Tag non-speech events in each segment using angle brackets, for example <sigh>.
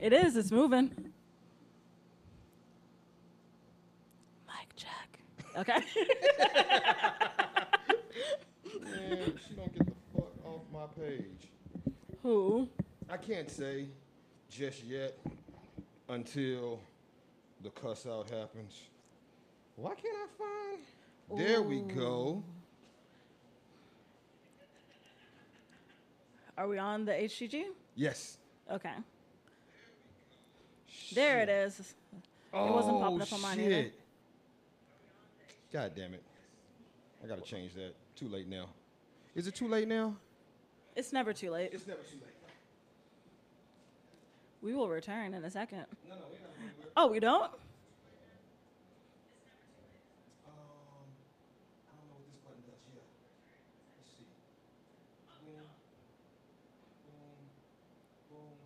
It is. It's moving. Mic check. Okay. Man, she don't get the fuck off my page. Who? I can't say just yet until the cuss out happens. Why can't I find? There we go. Are we on the HGG? Yes. Okay. There it is. It wasn't popping Oh, up on mine either. Oh, shit. God damn it. I gotta change that. Too late now. Is it too late now? It's never too late. It's never too late. We will return in a second. No, no, not. Oh, we don't? um, I don't know what this button does. Yeah. Let's see. Boom. Boom. Boom.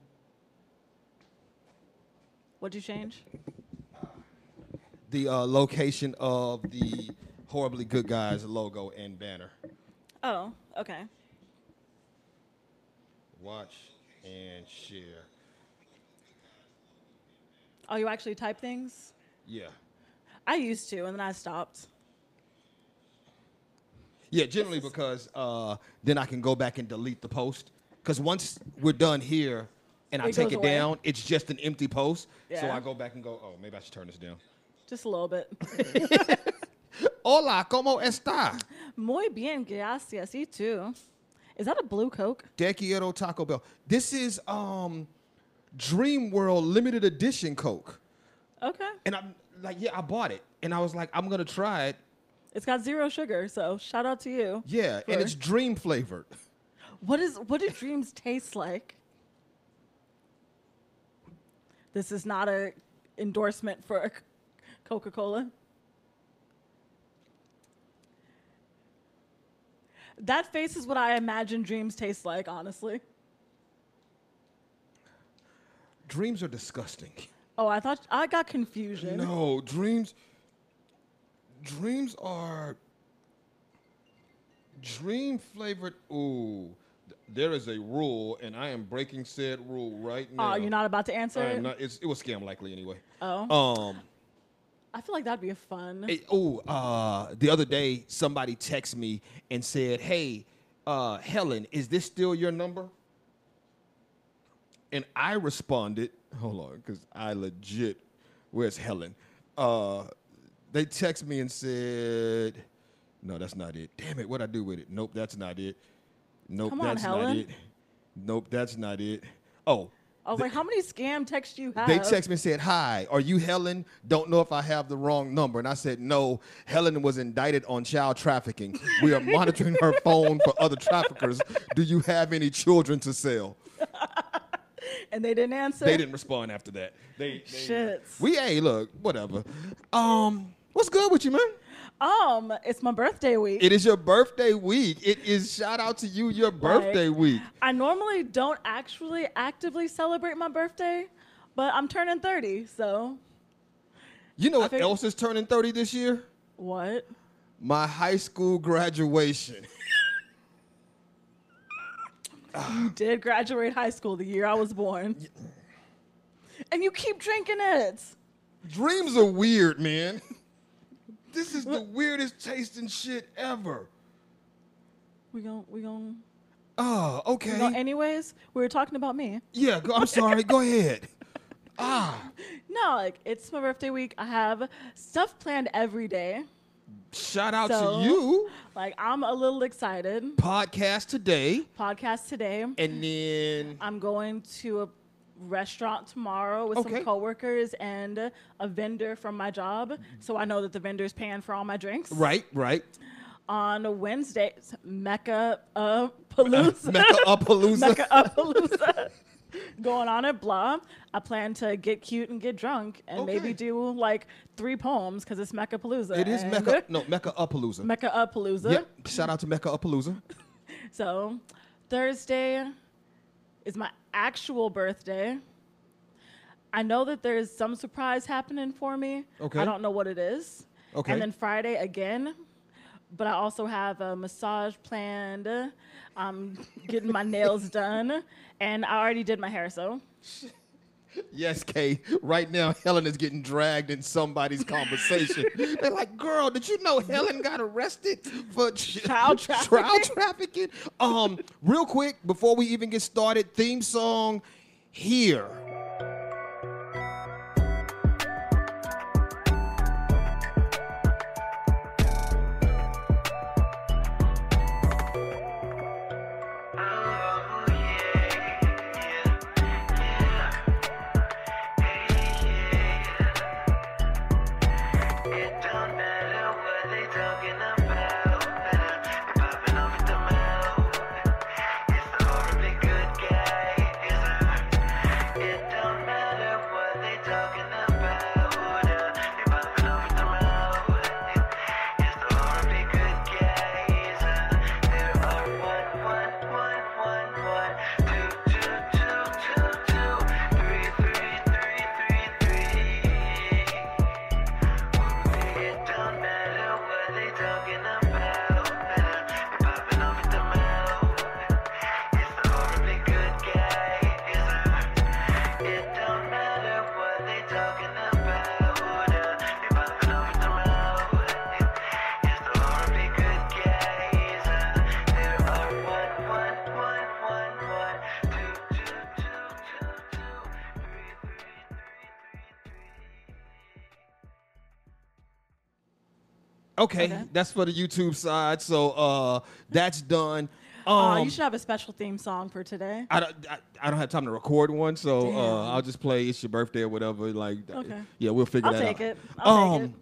What'd you change? The uh, location of the horribly good guys logo and banner. Oh, okay. Watch and share. Oh, you actually type things? Yeah. I used to, and then I stopped. Yeah, generally because uh, then I can go back and delete the post. Because once we're done here and I It take it away. down, it's just an empty post. So I go back and go, oh, maybe I should turn this down. Just a little bit. <laughs> Hola, ¿cómo está? Muy bien, gracias. You too. Is that a blue Coke? Te quiero Taco Bell. This is um, Dream World limited edition Coke. Okay. And I'm like, yeah, I bought it. And I was like, I'm going to try it. It's got zero sugar, so shout out to you. Yeah, and it's dream flavored. What is what do dreams taste like? This is not a endorsement for Coca-Cola. That face is what I imagine dreams taste like, honestly. Dreams are disgusting. Oh, I thought I got confusion. No, dreams. Dreams are dream flavored. Ooh, there is a rule, and I am breaking said rule right now. Oh, you're not about to answer it? not. It was scam likely anyway. Oh. Um. I feel like that'd be fun. Oh, uh, the other day somebody texted me and said, "Hey, uh, Helen, is this still your number?" And I responded, "Hold on, because I legit, where's Helen?" Uh, they texted me and said, "No, that's not it. Damn it, what I do with it? Nope, that's not it. Nope, Come on, that's not Helen. it. Nope, that's not it. Oh." I was like, how many scam texts you have? They text me and said, Hi, are you Helen? Don't know if I have the wrong number. And I said, No, Helen was indicted on child trafficking. We are monitoring her <laughs> phone for other traffickers. Do you have any children to sell? <laughs> and they didn't answer. They didn't respond after that. They, they Shits. We hey, look, whatever. Um, what's good with you, man? Um, it's my birthday week. It is your birthday week. It is shout out to you, your birthday Like, week. I normally don't actually actively celebrate my birthday, but I'm turning 30, so You know I what fig- else is turning 30 this year? what? My high school graduation. <laughs> You did graduate high school the year I was born. And you keep drinking it. Dreams are weird, man. <laughs> This is the weirdest tasting shit ever. We gon' we gon' Oh, we okay. gon' anyways, we were talking about me. yeah, go, I'm sorry. Go ahead. <laughs> Ah, No, like it's my birthday week. I have stuff planned every day. shout out So- to you. Like I'm a little excited. Podcast today, Podcast today. and then I'm going to a restaurant tomorrow with Okay. some coworkers and a vendor from my job, so I know that the vendor's paying for all my drinks. right, right. On Wednesday, it's uh, <laughs> Mecca uh, Palooza. <laughs> Mecca. Mecca Palooza. <laughs> Going on at blah. I plan to get cute and get drunk and maybe do like three poems because it's Mecca Palooza. It is Mecca. No, Mecca uh, Uppalooza. Mecca Palooza. Yep. Shout out to Mecca Uppalooza. So Thursday is my actual birthday. I know that there's some surprise happening for me. Okay. I don't know what it is. Okay. And then Friday again. But I also have a massage planned. I'm getting my nails <laughs> done. And I already did my hair, so Yes, Kay. Right now, Helen is getting dragged in somebody's conversation. <laughs> They're like, "Girl, did you know Helen got arrested for Child trafficking? Child trafficking." Um, real quick before we even get started, theme song here. Okay, Okay. that's for the YouTube side. So uh, that's done. Um, Aw, you should have a special theme song for today. I don't, I, I don't have time to record one, so uh, I'll just play "It's Your Birthday" or whatever. Like, Okay. yeah, we'll figure I'll that take out. it. I'll take um,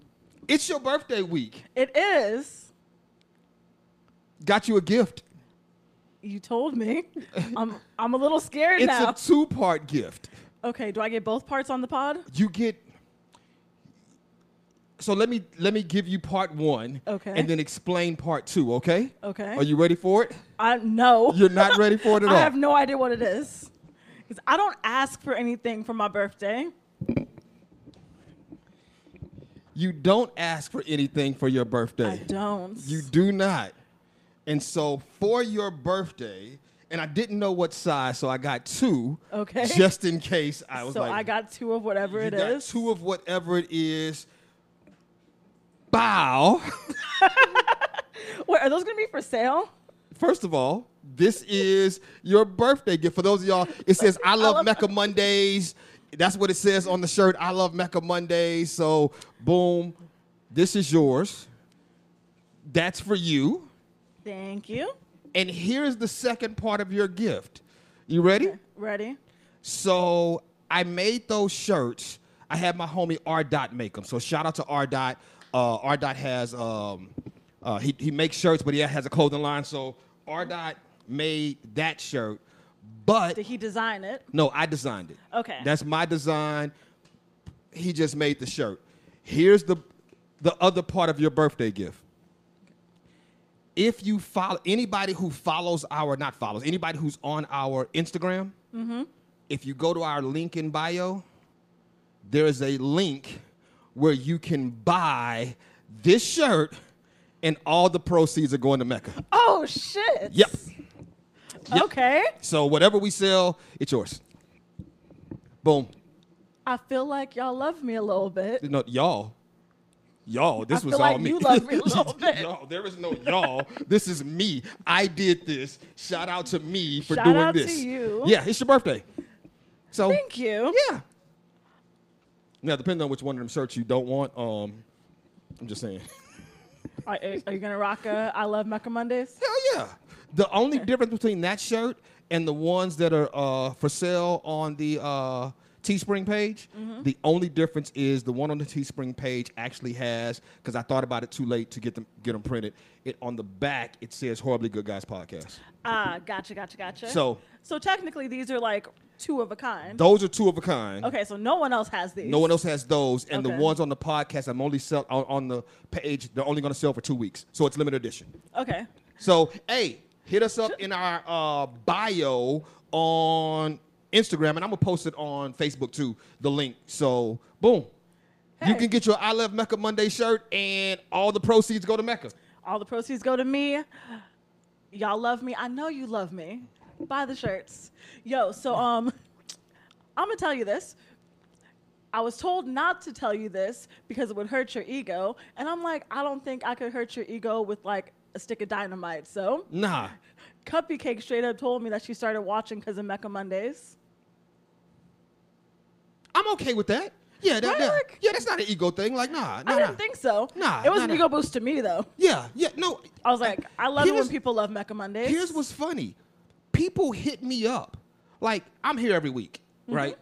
It's your birthday week. It is. Got you a gift. You told me. <laughs> I'm I'm a little scared It's now. It's a two-part gift. okay, do I get both parts on the pod? You get. So let me let me give you part one, Okay. and then explain part two. Okay? Okay. Are you ready for it? I no. <laughs> You're not ready for it at <laughs> I all. I have no idea what it is. Because I don't ask for anything for my birthday. You don't ask for anything for your birthday. I don't. You do not. And so for your birthday, and I didn't know what size, so I got two. Okay. Just in case I was so like, I got two of whatever it is. you it got is. two of whatever it is. Bow. <laughs> Wait, are those gonna be for sale? First of all, this is your birthday gift. For those of y'all, it says I love, love- Mecca Mondays. That's what it says on the shirt. I love Mecca Mondays. So boom, this is yours. That's for you. Thank you. And here's the second part of your gift. You ready? Ready? So I made those shirts. I had my homie R Dot make them. So shout out to R Dot. Uh, R Dot has um, uh, he he makes shirts, but he has a clothing line. So R Dot made that shirt, but Did he design it? no, I designed it. Okay. That's my design. He just made the shirt. Here's the the other part of your birthday gift. If you follow anybody who follows our not follows anybody who's on our Instagram, if you go to our link in bio, there is a link where you can buy this shirt, and all the proceeds are going to Mecca. Oh shit. Yep. Yep. Okay. So whatever we sell, it's yours. Boom. I feel like y'all love me a little bit. No, y'all. Y'all, this I was feel all like me. you love me a <laughs> little bit. y'all, there is no y'all. this is me. I did this. Shout out to me for Shout doing out to this. you. Yeah, it's your birthday. So Thank you. yeah. Now, depending on which one of them shirts you don't want, um, I'm just saying. <laughs> Are, are you gonna rock a I love Mecca Mondays? Hell yeah. The only difference between that shirt and the ones that are uh, for sale on the uh, Teespring page, Mm-hmm. the only difference is the one on the Teespring page actually has because I thought about it too late to get them get them printed. It on the back it says "Horribly Good Guys Podcast." Ah, gotcha, gotcha, gotcha. So- so technically these are like two of a kind. Those are two of a kind. Okay, so no one else has these. No one else has those, and the ones on the podcast I'm only sell on, on the page. They're only going to sell for two weeks, so it's limited edition. Okay. So, hey, hit us up in our uh, bio on Instagram, and I'm gonna post it on Facebook too. The link. So, boom, you can get your I Love Mecca Monday shirt, and all the proceeds go to Mecca. All the proceeds go to me. Y'all love me. I know you love me. Buy the shirts. Yo, so um I'm gonna tell you this. I was told not to tell you this because it would hurt your ego. And I'm like, I don't think I could hurt your ego with like a stick of dynamite. So Nah. Cuppy Cake straight up told me that she started watching because of Mecca Mondays. I'm okay with that. Yeah, that, that- yeah, that's not an ego thing. Like, nah, nah, I didn't nah. think so. Nah, it was nah, an ego boost to me though. Yeah, yeah, no. I was like, I love it when people love Mecca Mondays. Here's what's funny. People hit me up. Like, I'm here every week, Mm-hmm. right?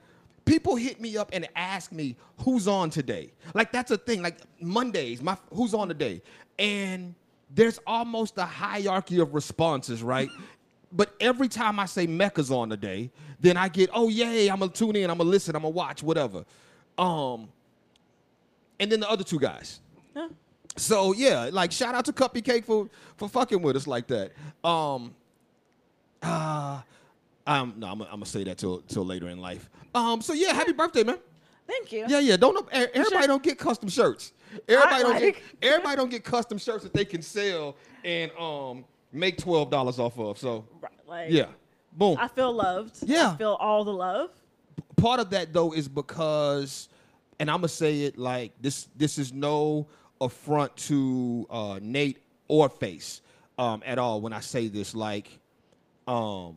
People hit me up and ask me who's on today. Like that's a thing. Like Mondays, my who's on today? And there's almost a hierarchy of responses, right? <laughs> but every time I say Mecca's on today, then I get, oh yay, I'm gonna tune in, I'm gonna listen, I'm gonna watch, whatever. Um, and then the other two guys. So yeah, like shout out to Cuppy Cake for for fucking with us like that. Um, uh, um, no, I'm, gonna- I'm gonna say that till till later in life. Um, so yeah, happy birthday, man. Thank you. Yeah, yeah. Don't everybody should- don't get custom shirts. Everybody don't like- get everybody don't get custom shirts that they can sell and um make twelve dollars off of. So Right, Like, yeah, boom. I feel loved. Yeah. I feel all the love. part of that though is because and i'm gonna say it like this this is no affront to uh nate or face um at all when i say this like um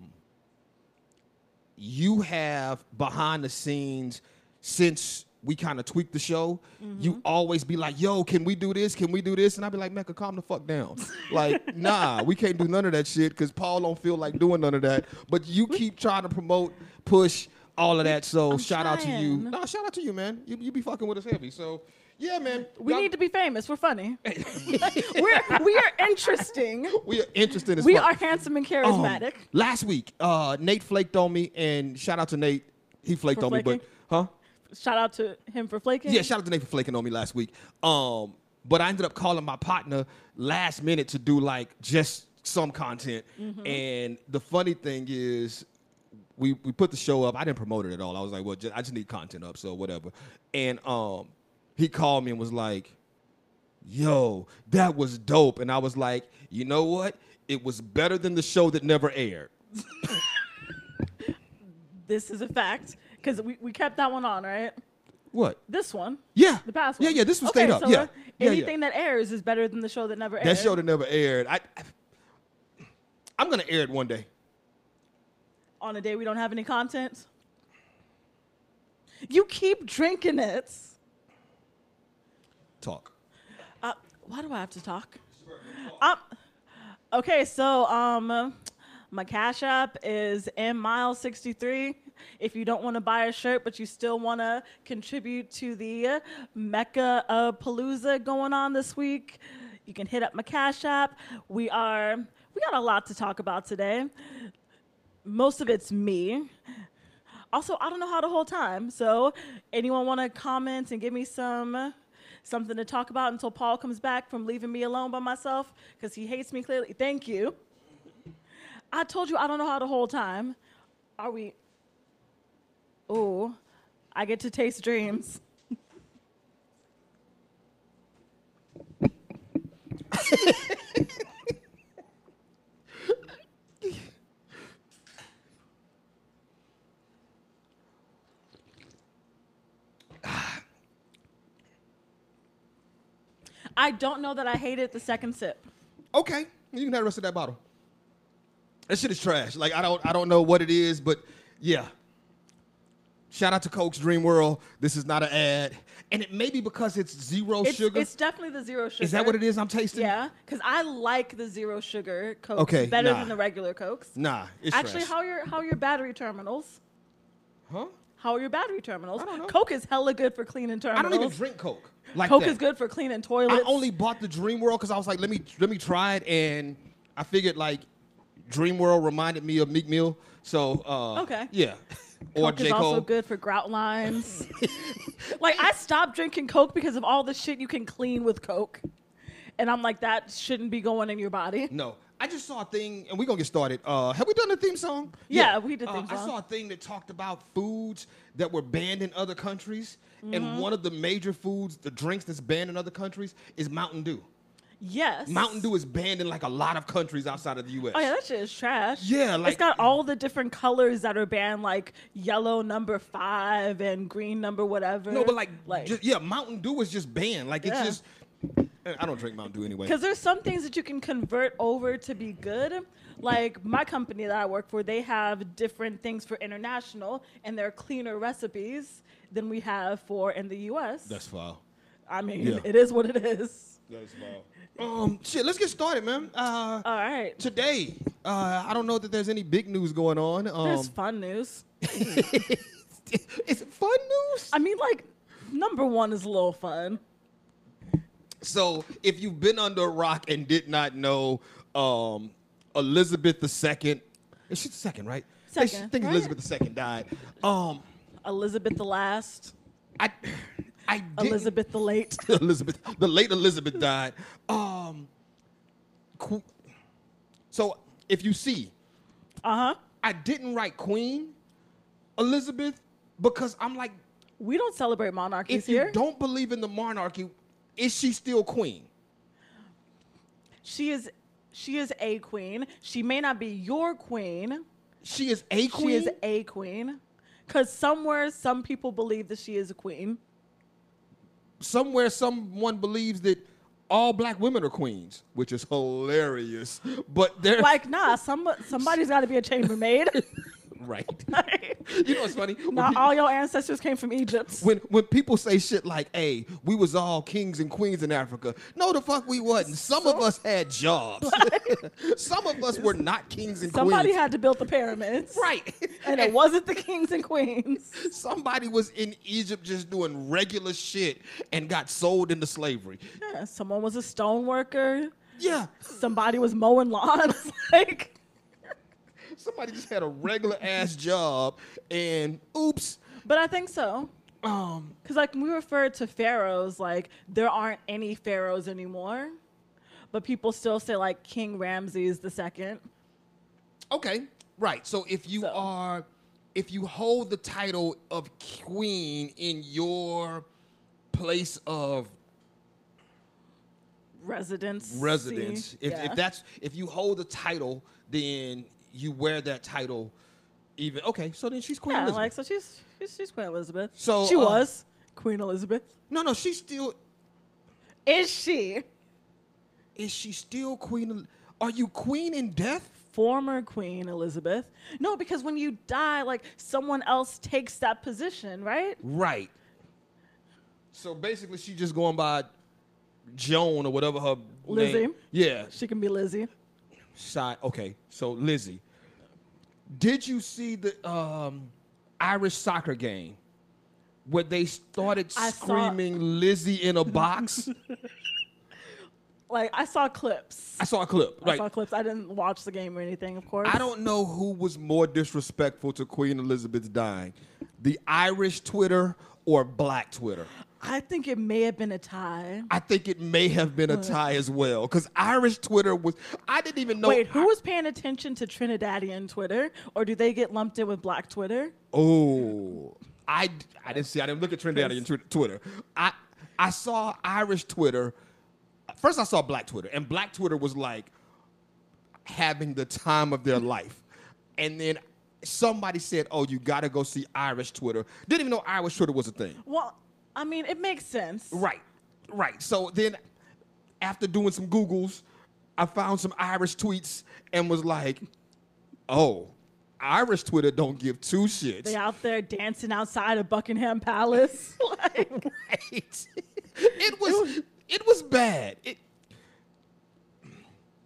you have behind the scenes since we kind of tweak the show you always be like yo can we do this can we do this and i'd be like mecca calm the fuck down <laughs> like nah we can't do none of that shit because paul don't feel like doing none of that but you keep trying to promote push all of that so I'm shout out to you trying. no shout out to you man you, you be fucking with us heavy so yeah man We need to be famous. We're funny. <laughs> <laughs> We're we are interesting. we are interested as We fuck. are handsome and Um, charismatic. last week uh nate flaked on me and shout out to nate he flaked For on me but huh Shout out to him for flaking. Yeah, shout out to Nate for flaking on me last week. Um, but I ended up calling my partner last minute to do like just some content. And the funny thing is, we we put the show up. I didn't promote it at all. I was like, well, just, I just need content up, so whatever. And um, he called me and was like, "Yo, that was dope." And I was like, "You know what? It was better than the show that never aired." <laughs> This is a fact because we, we kept that one on, right? What? This one. Yeah. The past Yeah, one. yeah, this was okay, stayed up. So Yeah. Yeah, yeah. anything that airs is better than the show that never aired. That show that never aired. I, I I'm gonna air it one day. on a day we don't have any content. You keep drinking it. Talk. Uh, why do I have to talk? Um, okay, so um, my Cash App is M Mile sixty three. If you don't want to buy a shirt, but you still want to contribute to the Mecca uh, Palooza going on this week, you can hit up my Cash App. We are we got a lot to talk about today. Most of it's me. Also, I don't know how to hold time. So, anyone want to comment and give me some something to talk about until Paul comes back from leaving me alone by myself because he hates me clearly. Thank you. I told you I don't know how to hold time. Are we? Oh, I get to taste dreams. I don't know that I hated the second sip. Okay, you can have the rest of that bottle. That shit is trash. Like I don't I don't know what it is, but yeah. Shout out to Coke's Dream World. This is not an ad, and it may be because it's zero It's, sugar. it's definitely the zero sugar. is that what it is? I'm tasting. Yeah, because I like the zero sugar Coke Okay, better nah. than the regular Cokes. Nah, it's Actually, trash. how are your how are your battery terminals? Huh? How are your battery terminals? I don't know. Coke is hella good for cleaning terminals. I don't even drink Coke. Like Coke that. is good for cleaning toilets. I only bought the Dream World because I was like, let me let me try it, and I figured like Dream World reminded me of Meek Mill, so uh, Okay. yeah. <laughs> Or Coke J is Cole. also good for grout lines. <laughs> like I stopped drinking Coke because of all the shit you can clean with Coke, and I'm like that shouldn't be going in your body. No, I just saw a thing, and we're gonna get started. Uh, have we done the theme song? Yeah, we did Uh, theme song. I song. saw a thing that talked about foods that were banned in other countries, Mm-hmm. and one of the major foods, the drinks that's banned in other countries, is Mountain Dew. Yes. Mountain Dew is banned in like a lot of countries outside of the U.S. Oh yeah, that shit is trash. Yeah, like- it's got all the different colors that are banned, like yellow number five and green number whatever. No, but like, like ju- yeah, Mountain Dew is just banned. Like it's Yeah. just. Eh, I don't drink Mountain Dew anyway. because there's some things that you can convert over to be good. Like my company that I work for, they have different things for international, and they're cleaner recipes than we have for in the U.S. That's foul. I mean, Yeah. it is what it is. That's foul. Um, shit. Let's get started, man. Uh, All right, today, uh, I don't know that there's any big news going on. Um, there's fun news. <laughs> is it fun news? I mean, like number one is a little fun. So, if you've been under a rock and did not know, um, Elizabeth II, is she the second, right? I Second, think right? Elizabeth II died. Um, Elizabeth the last, I, I didn't, Elizabeth the late. <laughs> Elizabeth, the late Elizabeth died. Um, so if you see, Uh huh. I didn't write Queen Elizabeth because I'm like, We don't celebrate monarchies if you here. don't believe in the monarchy, is she still queen? She is she is a queen. She may not be your queen. She is a queen. She is a queen. Cause somewhere some people believe that she is a queen. Somewhere, someone believes that all black women are queens, which is hilarious. But they're Like, nah, some somebody's gotta be a chambermaid. <laughs> right. <laughs> You know what's funny? When not pe- all your ancestors came from Egypt. when when people say shit like, "Hey, we was all kings and queens in Africa," no, the fuck we wasn't. Some of us had jobs. <laughs> Some of us were not kings and queens. Somebody queens. had to build the pyramids. right, <laughs> And it wasn't the kings and queens. somebody was in Egypt just doing regular shit and got sold into slavery. Yeah, someone was a stone worker. Yeah, Somebody was mowing lawns. like somebody just had a regular ass job, and oops, But I think so. um, Because like when we refer to pharaohs, like there aren't any pharaohs anymore, but people still say like King Ramses the second. Okay, right. So if you So- are, if you hold the title of queen in your place of Residence. residence, if, yeah. if that's if you hold the title, then you wear that title. Even okay, so then she's Queen yeah, Elizabeth. like so she's she's, she's Queen Elizabeth. So, she uh, was Queen Elizabeth. no, no, she's still. Is she Is she still Queen? Are you Queen in death? former Queen Elizabeth? No, because when you die, like someone else takes that position, right? Right. So basically, she's just going by Joan or whatever her Lizzie. name. Yeah, She can be Lizzie. Side. Okay, so Lizzie, did you see the um, Irish soccer game where they started I saw- screaming "Lizzie in a box"? <laughs> Like I saw clips. I saw a clip. I Right. saw clips. I didn't watch the game or anything, of course. I don't know who was more disrespectful to Queen Elizabeth dying, the Irish Twitter or Black Twitter. I think it may have been a tie. I think it may have been a tie as well, because Irish Twitter was. I didn't even know. Wait, who was paying attention to Trinidadian Twitter, or do they get lumped in with Black Twitter? Oh, I, I didn't see. I didn't look at Trinidadian twi- Twitter. I I saw Irish Twitter. First, I saw Black Twitter, and Black Twitter was like having the time of their life. And then somebody said, "Oh, you got to go see Irish Twitter." Didn't even know Irish Twitter was a thing. Well, I mean, it makes sense. Right, right. So then, after doing some Googles, I found some Irish tweets and was like, "Oh, Irish Twitter don't give two shits." They out there dancing outside of Buckingham Palace. like, <laughs> right. it was it was bad. It,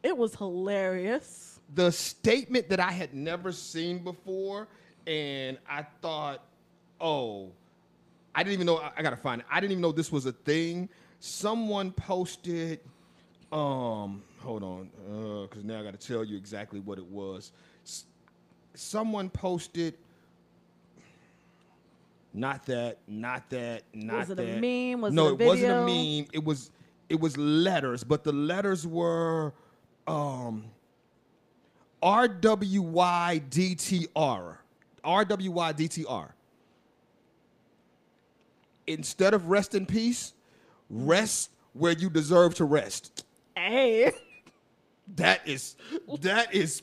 it was hilarious. the statement that I had never seen before, and I thought, oh, I didn't even know. I, I gotta find it. I didn't even know this was a thing. Someone posted. Um, hold on, because now I gotta tell you exactly what it was. S- someone posted. Not that, not that, not that. Was it a meme? Was no, it a wasn't a meme. It was it was letters, but the letters were um RWYDTR. RWYDTR. Instead of rest in peace, rest where you deserve to rest. Hey, <laughs> That is that is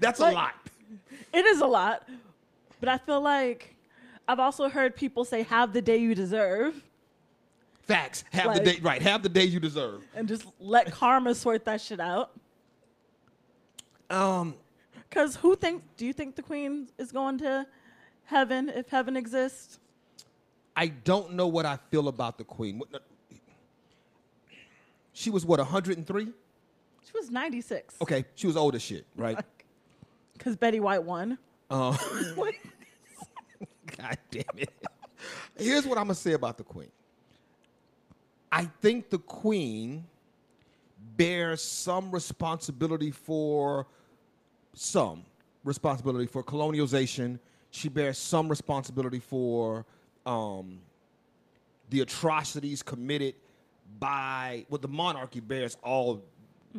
that's Like- a lot. it is a lot, but I feel like I've also heard people say "have the day you deserve" Facts. Have Like- the day right. Have the day you deserve. and just let karma sort that shit out. Um, Cause who think? Do you think the queen is going to heaven if heaven exists? I don't know what I feel about the queen. What- She was what 103? She was 96. Okay, she was old as shit, right? <laughs> Cause Betty White won. Uh, <laughs> <laughs> God damn it. Here's what I'm gonna say about the queen. I think the queen bears some responsibility for some responsibility for colonialization. She bears some responsibility for um, the atrocities committed by well, the monarchy bears all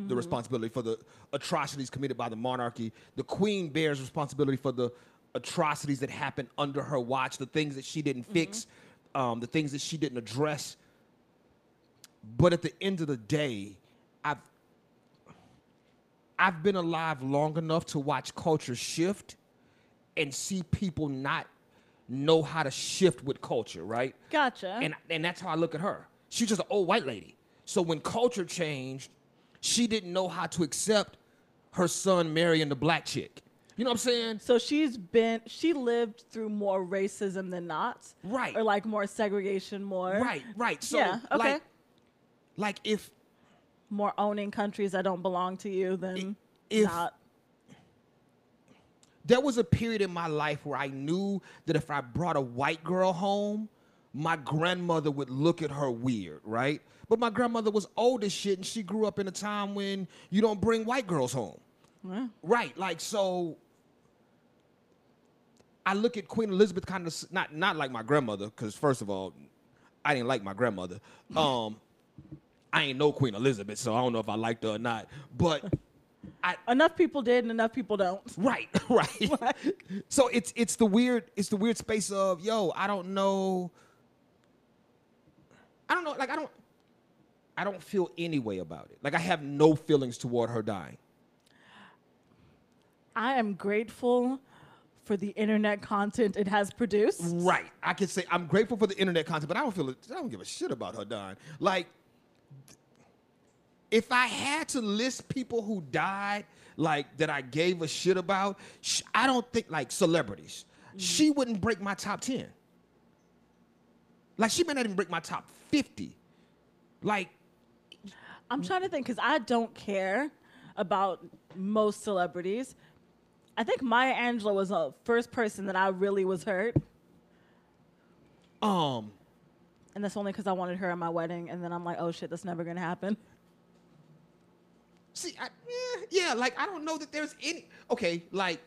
the responsibility for the atrocities committed by the monarchy. The queen bears responsibility for the atrocities that happened under her watch, the things that she didn't fix, um, the things that she didn't address. But at the end of the day, I've I've been alive long enough to watch culture shift and see people not know how to shift with culture, right? Gotcha. And and that's how I look at her. She's just an old white lady. So when culture changed, she didn't know how to accept her son marrying the black chick. You know what I'm saying? so she's been she lived through more racism than not. Right. Or like more segregation, more Right, right. So Yeah, okay. like like if more owning countries that don't belong to you than If- not. There was a period in my life where I knew that if I brought a white girl home, my grandmother would look at her weird, right? But my grandmother was old as shit and she grew up in a time when you don't bring white girls home. Right, like so I look at Queen Elizabeth kind of not not like my grandmother because first of all, I didn't like my grandmother. <laughs> Um, I ain't no Queen Elizabeth, so I don't know if I liked her or not. But I Enough people did and enough people don't. <laughs> Right, <laughs> right. <laughs> so it's it's the weird it's the weird space of yo, I don't know. I don't know, like I don't I don't feel any way about it. Like I have no feelings toward her dying. I am grateful for the internet content it has produced. Right. I can say I'm grateful for the internet content, but I don't feel it I don't give a shit about her dying. Like if I had to list people who died like that I gave a shit about, sh- I don't think like celebrities. She wouldn't break my top 10. Like she may not even break my top 50. Like I'm trying to think because I don't care about most celebrities. I think Maya Angelou was the first person that I really was hurt, um and that's only because I wanted her at my wedding, and then I'm like, oh shit, that's never gonna happen. See I, eh, yeah, like I don't know that there's any Okay, like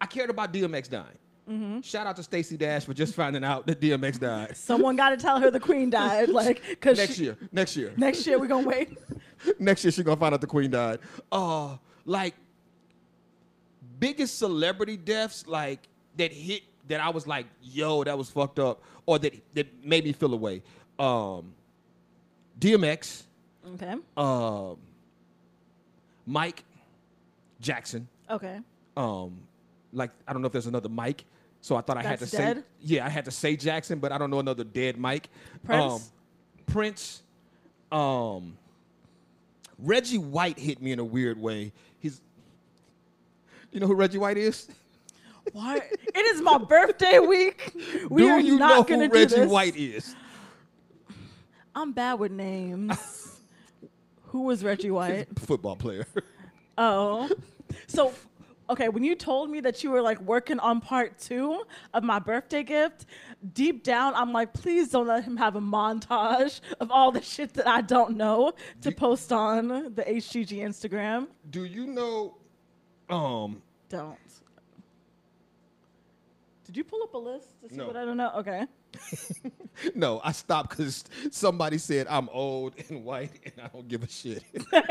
I cared about DMX dying. Shout out to Stacey Dash for just finding out that DMX died. Someone got to tell her the queen died, <laughs> like, because next year. Next year. Next year we're gonna wait. <laughs> next year she gonna find out the queen died. Uh like biggest celebrity deaths like that hit that I was like, yo, that was fucked up, or that that made me feel away. Um DMX, Okay. um Mike Jackson. Okay. Um like I don't know if there's another Mike. So I thought I had to That's say? Yeah, I had to say Jackson, but I don't know another dead Mike. Prince? Um, Prince. Um Reggie White hit me in a weird way. He's You know who Reggie White is? <laughs> Why? it is my birthday week. We do are you not know gonna who do Reggie this. White is? I'm bad with names. Who was Reggie White? Football player. Oh. <laughs> So, okay, when you told me that you were like working on part two of my birthday gift, deep down, I'm like, please don't let him have a montage of all the shit that I don't know to post on the HGG Instagram. do you know um Don't. Did you pull up a list to see No. what I don't know? Okay. <laughs> no, I stopped because somebody said I'm old and white and I don't give a shit. <laughs>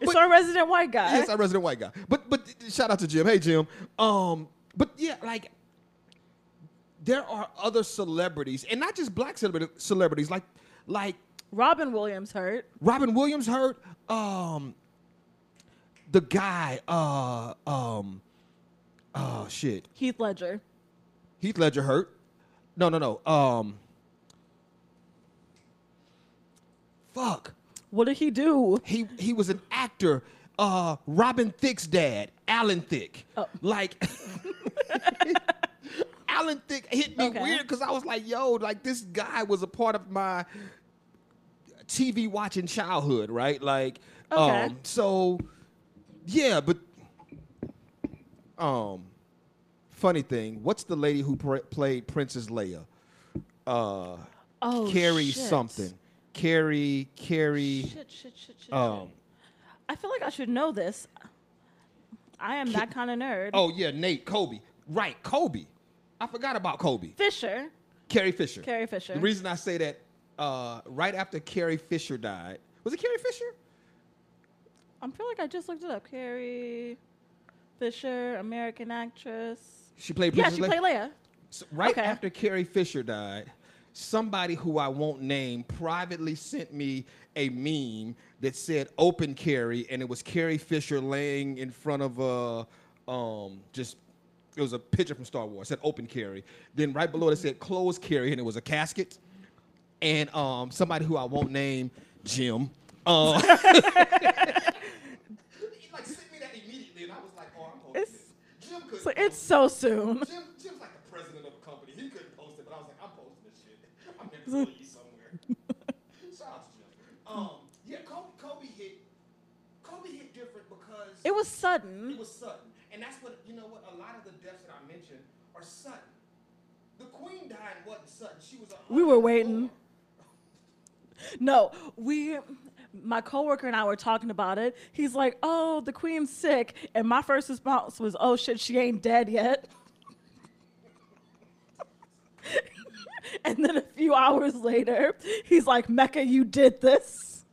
It's our resident white guy. yes, our resident white guy. But but shout out to Jim. Hey Jim. Um, but yeah, like there are other celebrities, and not just black celebrity, celebrities, like like Robin Williams hurt. Robin Williams hurt. Um, the guy. Uh, um, oh shit. Heath Ledger. Heath Ledger hurt. No, no, no. Um, fuck. What did he do? He he was an actor. Uh, Robin Thicke's dad, Alan Thicke. Oh. Like. <laughs> Alan Thicke hit me Okay. weird because I was like, yo, like this guy was a part of my TV watching childhood, right? Like, Okay. um, so yeah, but um, funny thing, what's the lady who pr- played Princess Leia? Uh, Oh, Carrie shit. something. Carrie, Carrie. Shit, shit, shit, shit. Um, I feel like I should know this. I am that kind of nerd. oh yeah, Nate, Kobe. Right, Kobe. I forgot about Kobe. Fisher. Carrie Fisher. Carrie Fisher. The reason I say that, uh, right after Carrie Fisher died, was it Carrie Fisher? I feel like I just looked it up. Carrie Fisher, American actress. She played Yeah, she Leia? played Leia. So right Okay. after Carrie Fisher died, somebody who I won't name privately sent me a meme that said "Open Carrie," and it was Carrie Fisher laying in front of a um, just. It was a picture from Star Wars. It said "Open Carrie." Then right below it said "Close Carrie," and it was a casket. And um, somebody who I won't name, Jim. Uh, <laughs> <laughs> he like sent me that immediately, and I was like, "Oh, I'm posting It's- this." Jim could. So it's so soon. Jim, Jim's like the president of a company. He couldn't post it, but I was like, I'm posting this shit. I'm an employee <laughs> somewhere. Shout out to Jim. Um, yeah, Kobe, Kobe hit. Kobe hit different because It was sudden. it was sudden, and that's what you know. What a lot of the deaths that I mentioned are sudden. The queen dying wasn't sudden. She was. A We were waiting. No, we, my coworker and I were talking about it. He's like, "Oh, the queen's sick," and my first response was, "Oh shit, she ain't dead yet." <laughs> and then a few hours later, he's like, "Mecca, you did this."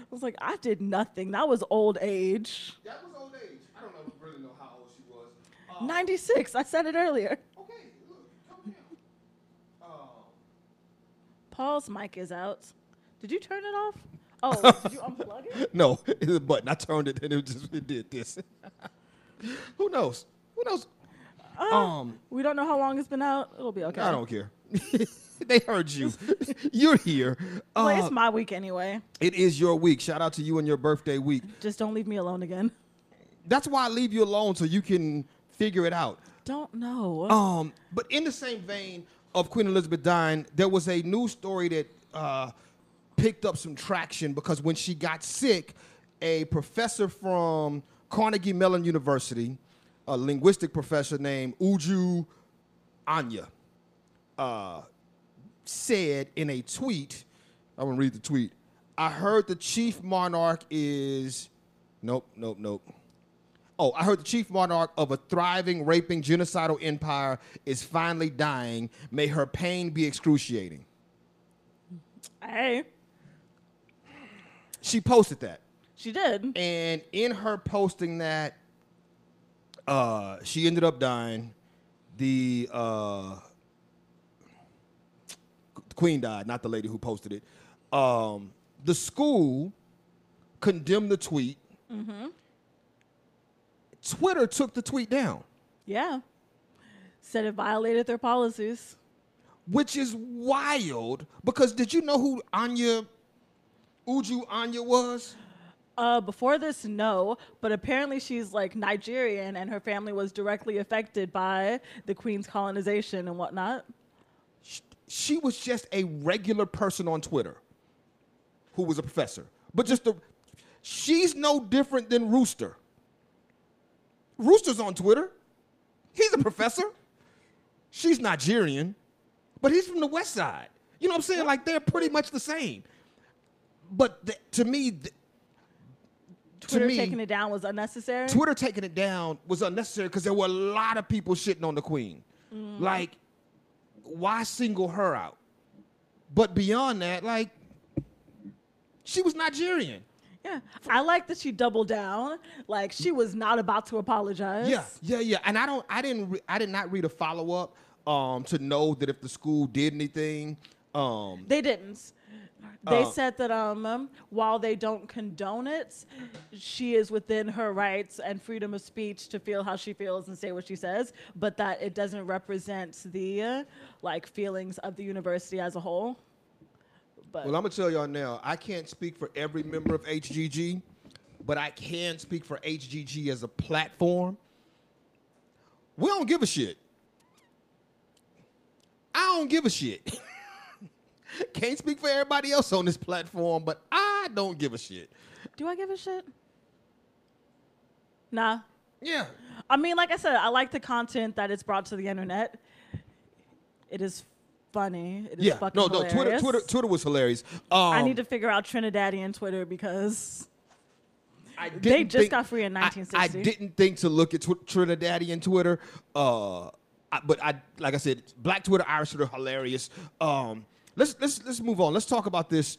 I was like, "I did nothing. That was old age." That was old age. I don't know, really know how old she was. Uh, Ninety six. I said it earlier. Okay, look, come down. Uh, Paul's mic is out. Did you turn it off? Oh, <laughs> did you unplug it? no, it's a button. I turned it and it just it did this. <laughs> Who knows? Who knows? Uh, Um, we don't know how long it's been out. It'll be okay. I don't care. <laughs> they heard you. You're here. Well, Uh, it's my week anyway. it is your week. Shout out to you and your birthday week. Just don't leave me alone again. That's why I leave you alone so you can figure it out. Don't know. Um, but in the same vein of Queen Elizabeth dying, there was a news story that uh, picked up some traction because when she got sick, a professor from Carnegie Mellon University, a linguistic professor named Uju Anya, uh, said in a tweet, I'm gonna read the tweet. I heard the chief monarch is, nope, nope, nope. Oh, I heard the chief monarch of a thriving, raping, genocidal empire is finally dying. May her pain be excruciating. hey, She posted that. she did. And in her posting that, uh, she ended up dying. The uh, queen died, not the lady who posted it. Um, the school condemned the tweet. Twitter took the tweet down, Yeah. Said it violated their policies. which is wild because did you know who Anya Uju Anya was? Uh, before this, no, but apparently she's like Nigerian and her family was directly affected by the Queen's colonization and whatnot. she was just a regular person on Twitter who was a professor. But just a she's no different than Rooster. Rooster's on Twitter. He's a professor. She's Nigerian, but he's from the West Side. You know what I'm saying? Like they're pretty much the same. But the, to me, the, to Twitter me, taking it down was unnecessary. Twitter taking it down was unnecessary because there were a lot of people shitting on the queen. Like, why single her out? But beyond that, like, she was Nigerian. yeah, I like that she doubled down. Like she was not about to apologize. Yeah, yeah, yeah. And I don't, I didn't, re- I did not read a follow up um, to know that if the school did anything. Um, They didn't. They Uh, said that um, while they don't condone it, she is within her rights and freedom of speech to feel how she feels and say what she says, but that it doesn't represent the uh, like feelings of the university as a whole. But Well, I'm gonna tell y'all now. I can't speak for every member of HGG, but I can speak for HGG as a platform. We don't give a shit. I don't give a shit. <laughs> <laughs> Can't speak for everybody else on this platform, but I don't give a shit. do I give a shit? Nah. Yeah. I mean, like I said, I like the content that it's brought to the internet. It is funny. It is Yeah. fucking No, no. Twitter, hilarious. Twitter, Twitter was hilarious. Um, I need to figure out Trinidadian Twitter because I They just think- got free in I- I, didn't think to look at tw- Trinidadian Twitter, uh, I, but I, like I said, Black Twitter, Irish Twitter, hilarious. Um, let's let's let's move on. Let's talk about this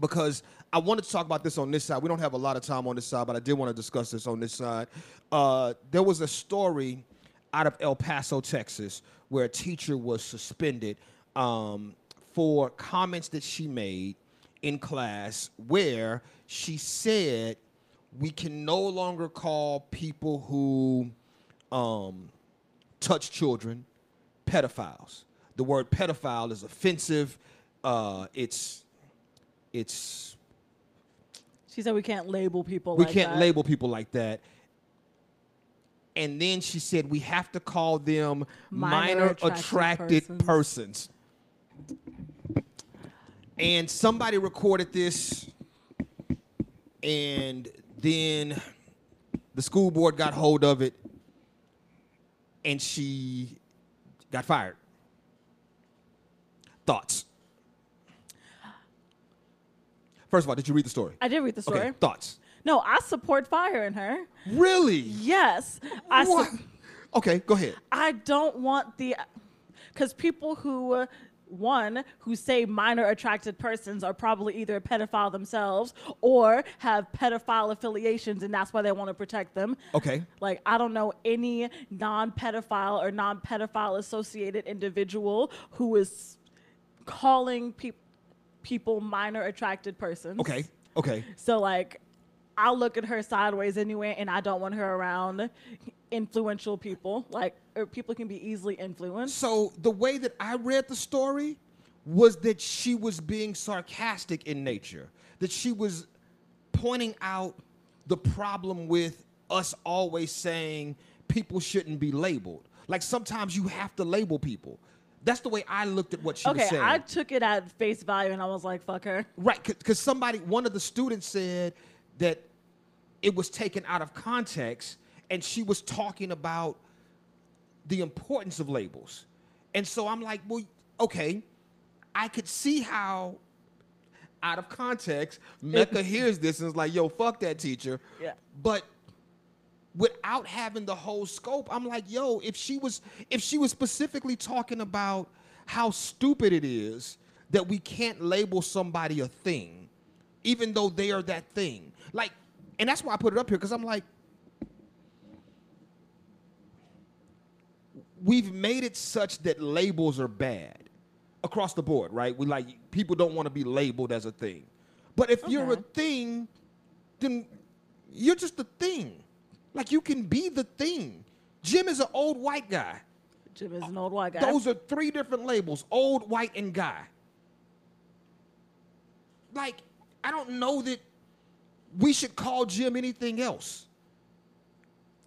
because I wanted to talk about this on this side. We don't have a lot of time on this side, but I did want to discuss this on this side. Uh, there was a story out of El Paso, Texas, where a teacher was suspended um, for comments that she made in class where she said we can no longer call people who um, touch children pedophiles. The word pedophile is offensive. Uh, it's it's she said we can't label people. we like can't that. label people like that. And then she said we have to call them minor, Minor attracted, attracted persons. And somebody recorded this, and then the school board got hold of it, and she got fired. Thoughts? First of all, did you read the story? I did read the story. Okay, thoughts? No, I support fire in her. Really? Yes, I. What? Su- Okay, go ahead. I don't want the, because people who, uh, one, who say minor attracted persons are probably either a pedophile themselves or have pedophile affiliations, and that's why they want to protect them. Okay. Like, I don't know any non pedophile or non pedophile associated individual who is calling peop people minor attracted persons. Okay. Okay. So, like, I'll look at her sideways anyway, and I don't want her around influential people. Like, or people can be easily influenced. So the way that I read the story was that she was being sarcastic in nature. That she was pointing out the problem with us always saying people shouldn't be labeled. Like sometimes you have to label people. That's the way I looked at what she was Okay. I took it at face value, and I was like, "Fuck her." Right, because somebody, one of the students said that it was taken out of context, and she was talking about the importance of labels. And so I'm like, well, okay, I could see how, out of context, Mecca hears this and is like, yo, fuck that teacher. Yeah. But without having the whole scope, I'm like, yo, if she was if she was specifically talking about how stupid it is that we can't label somebody a thing, even though they are that thing. Like, and that's why I put it up here, because I'm like, we've made it such that labels are bad across the board, right? We like people don't want to be labeled as a thing. But if you're a thing, then you're just a thing. Like you can be the thing. Jim is an old white guy. Jim is an old white guy. Those are three different labels old, white, and guy. Like, I don't know that we should call Jim anything else.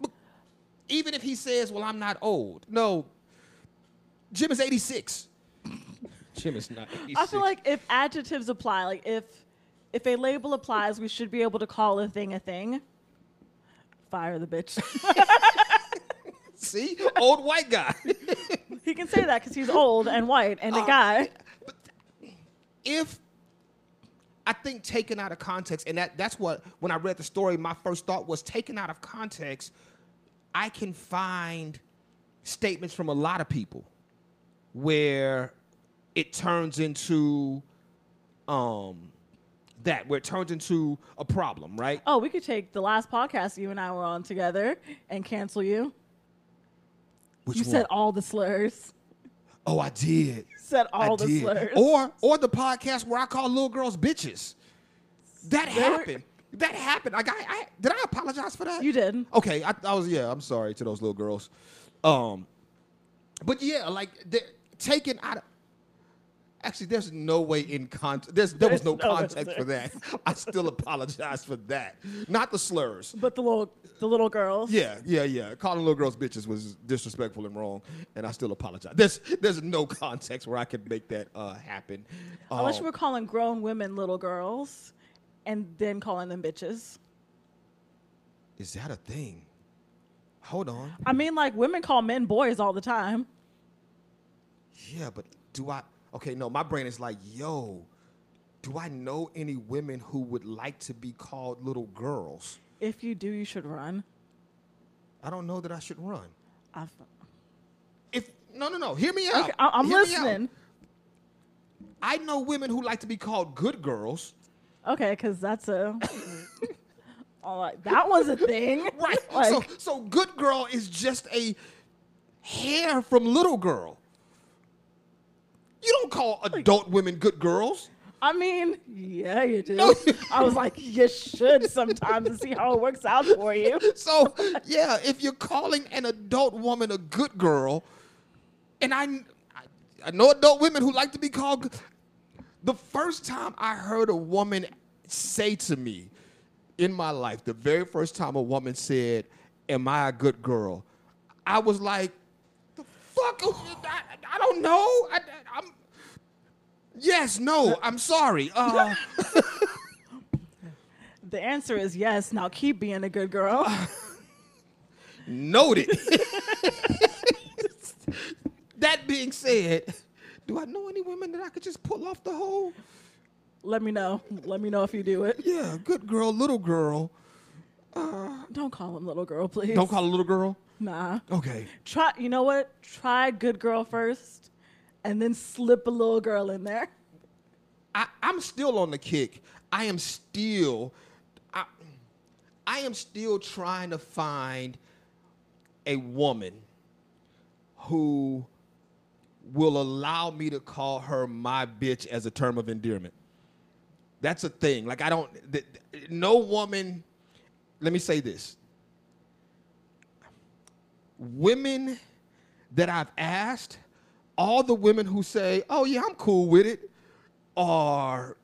Look, Even if he says, Well, I'm not old. No, Jim is 86. <laughs> Jim is not 86. I feel like if adjectives apply, like if if a label applies, we should be able to call a thing a thing. Fire the bitch. <laughs> See? Old white guy. <laughs> he can say that because he's old and white and a guy. if I think taken out of context, and that, that's what when I read the story, my first thought was taken out of context, I can find statements from a lot of people where it turns into um that, where it turns into a problem, right? Oh, we could take the last podcast you and I were on together and cancel you. Which you one? said all the slurs. Oh, I did. Said all I the did. slurs. Or or the podcast where I call little girls bitches. That happened. That happened. Like I, I did I apologize for that? You did. Okay, I, I was yeah. I'm sorry to those little girls. Um, but yeah, like taken out. Of, actually, there's no way in context. There's there was no context for that. <laughs> I still apologize for that. Not the slurs. But the little the little girls. Yeah, yeah, yeah. Calling little girls bitches was disrespectful and wrong, and I still apologize. There's there's no context where I could make that uh, happen. Unless Um, you were calling grown women little girls, and then calling them bitches. is that a thing? Hold on. I mean, like women call men boys all the time. Yeah, but do I? Okay, no. My brain is like, yo, do I know any women who would like to be called little girls? If you do, you should run. I don't know that I should run. I've, If no, no, no. Hear me out. okay, I- I'm Hear listening. I know women who like to be called good girls. Okay, because that's a. <laughs> all right, that was a thing. Right. <laughs> Like, so so good girl is just a hair from little girl. You don't call adult women good girls. I mean, yeah, you do. No. I was like, you should sometimes to see how it works out for you. <laughs> So yeah, if you're calling an adult woman a good girl, and I, I, know adult women who like to be called. The first time I heard a woman say to me in my life, the very first time a woman said, "Am I a good girl?" I was like, "The fuck? I, I don't know. I, am Yes, no, I'm sorry. Uh, <laughs> The answer is yes. Now keep being a good girl. Noted. <laughs> that being said, do I know any women that I could just pull off the whole? Let me know. Let me know if you do it. Yeah, good girl, little girl. Don't call him little girl, please. Don't call a little girl. Nah. Okay. Try. You know what? Try good girl first, and then slip a little girl in there. I, I'm still on the kick. I am still, I, I am still trying to find a woman who will allow me to call her my bitch as a term of endearment. That's a thing. Like I don't. th- th- no woman. Let me say this. Women that I've asked, all the women who say, "Oh yeah, I'm cool with it," are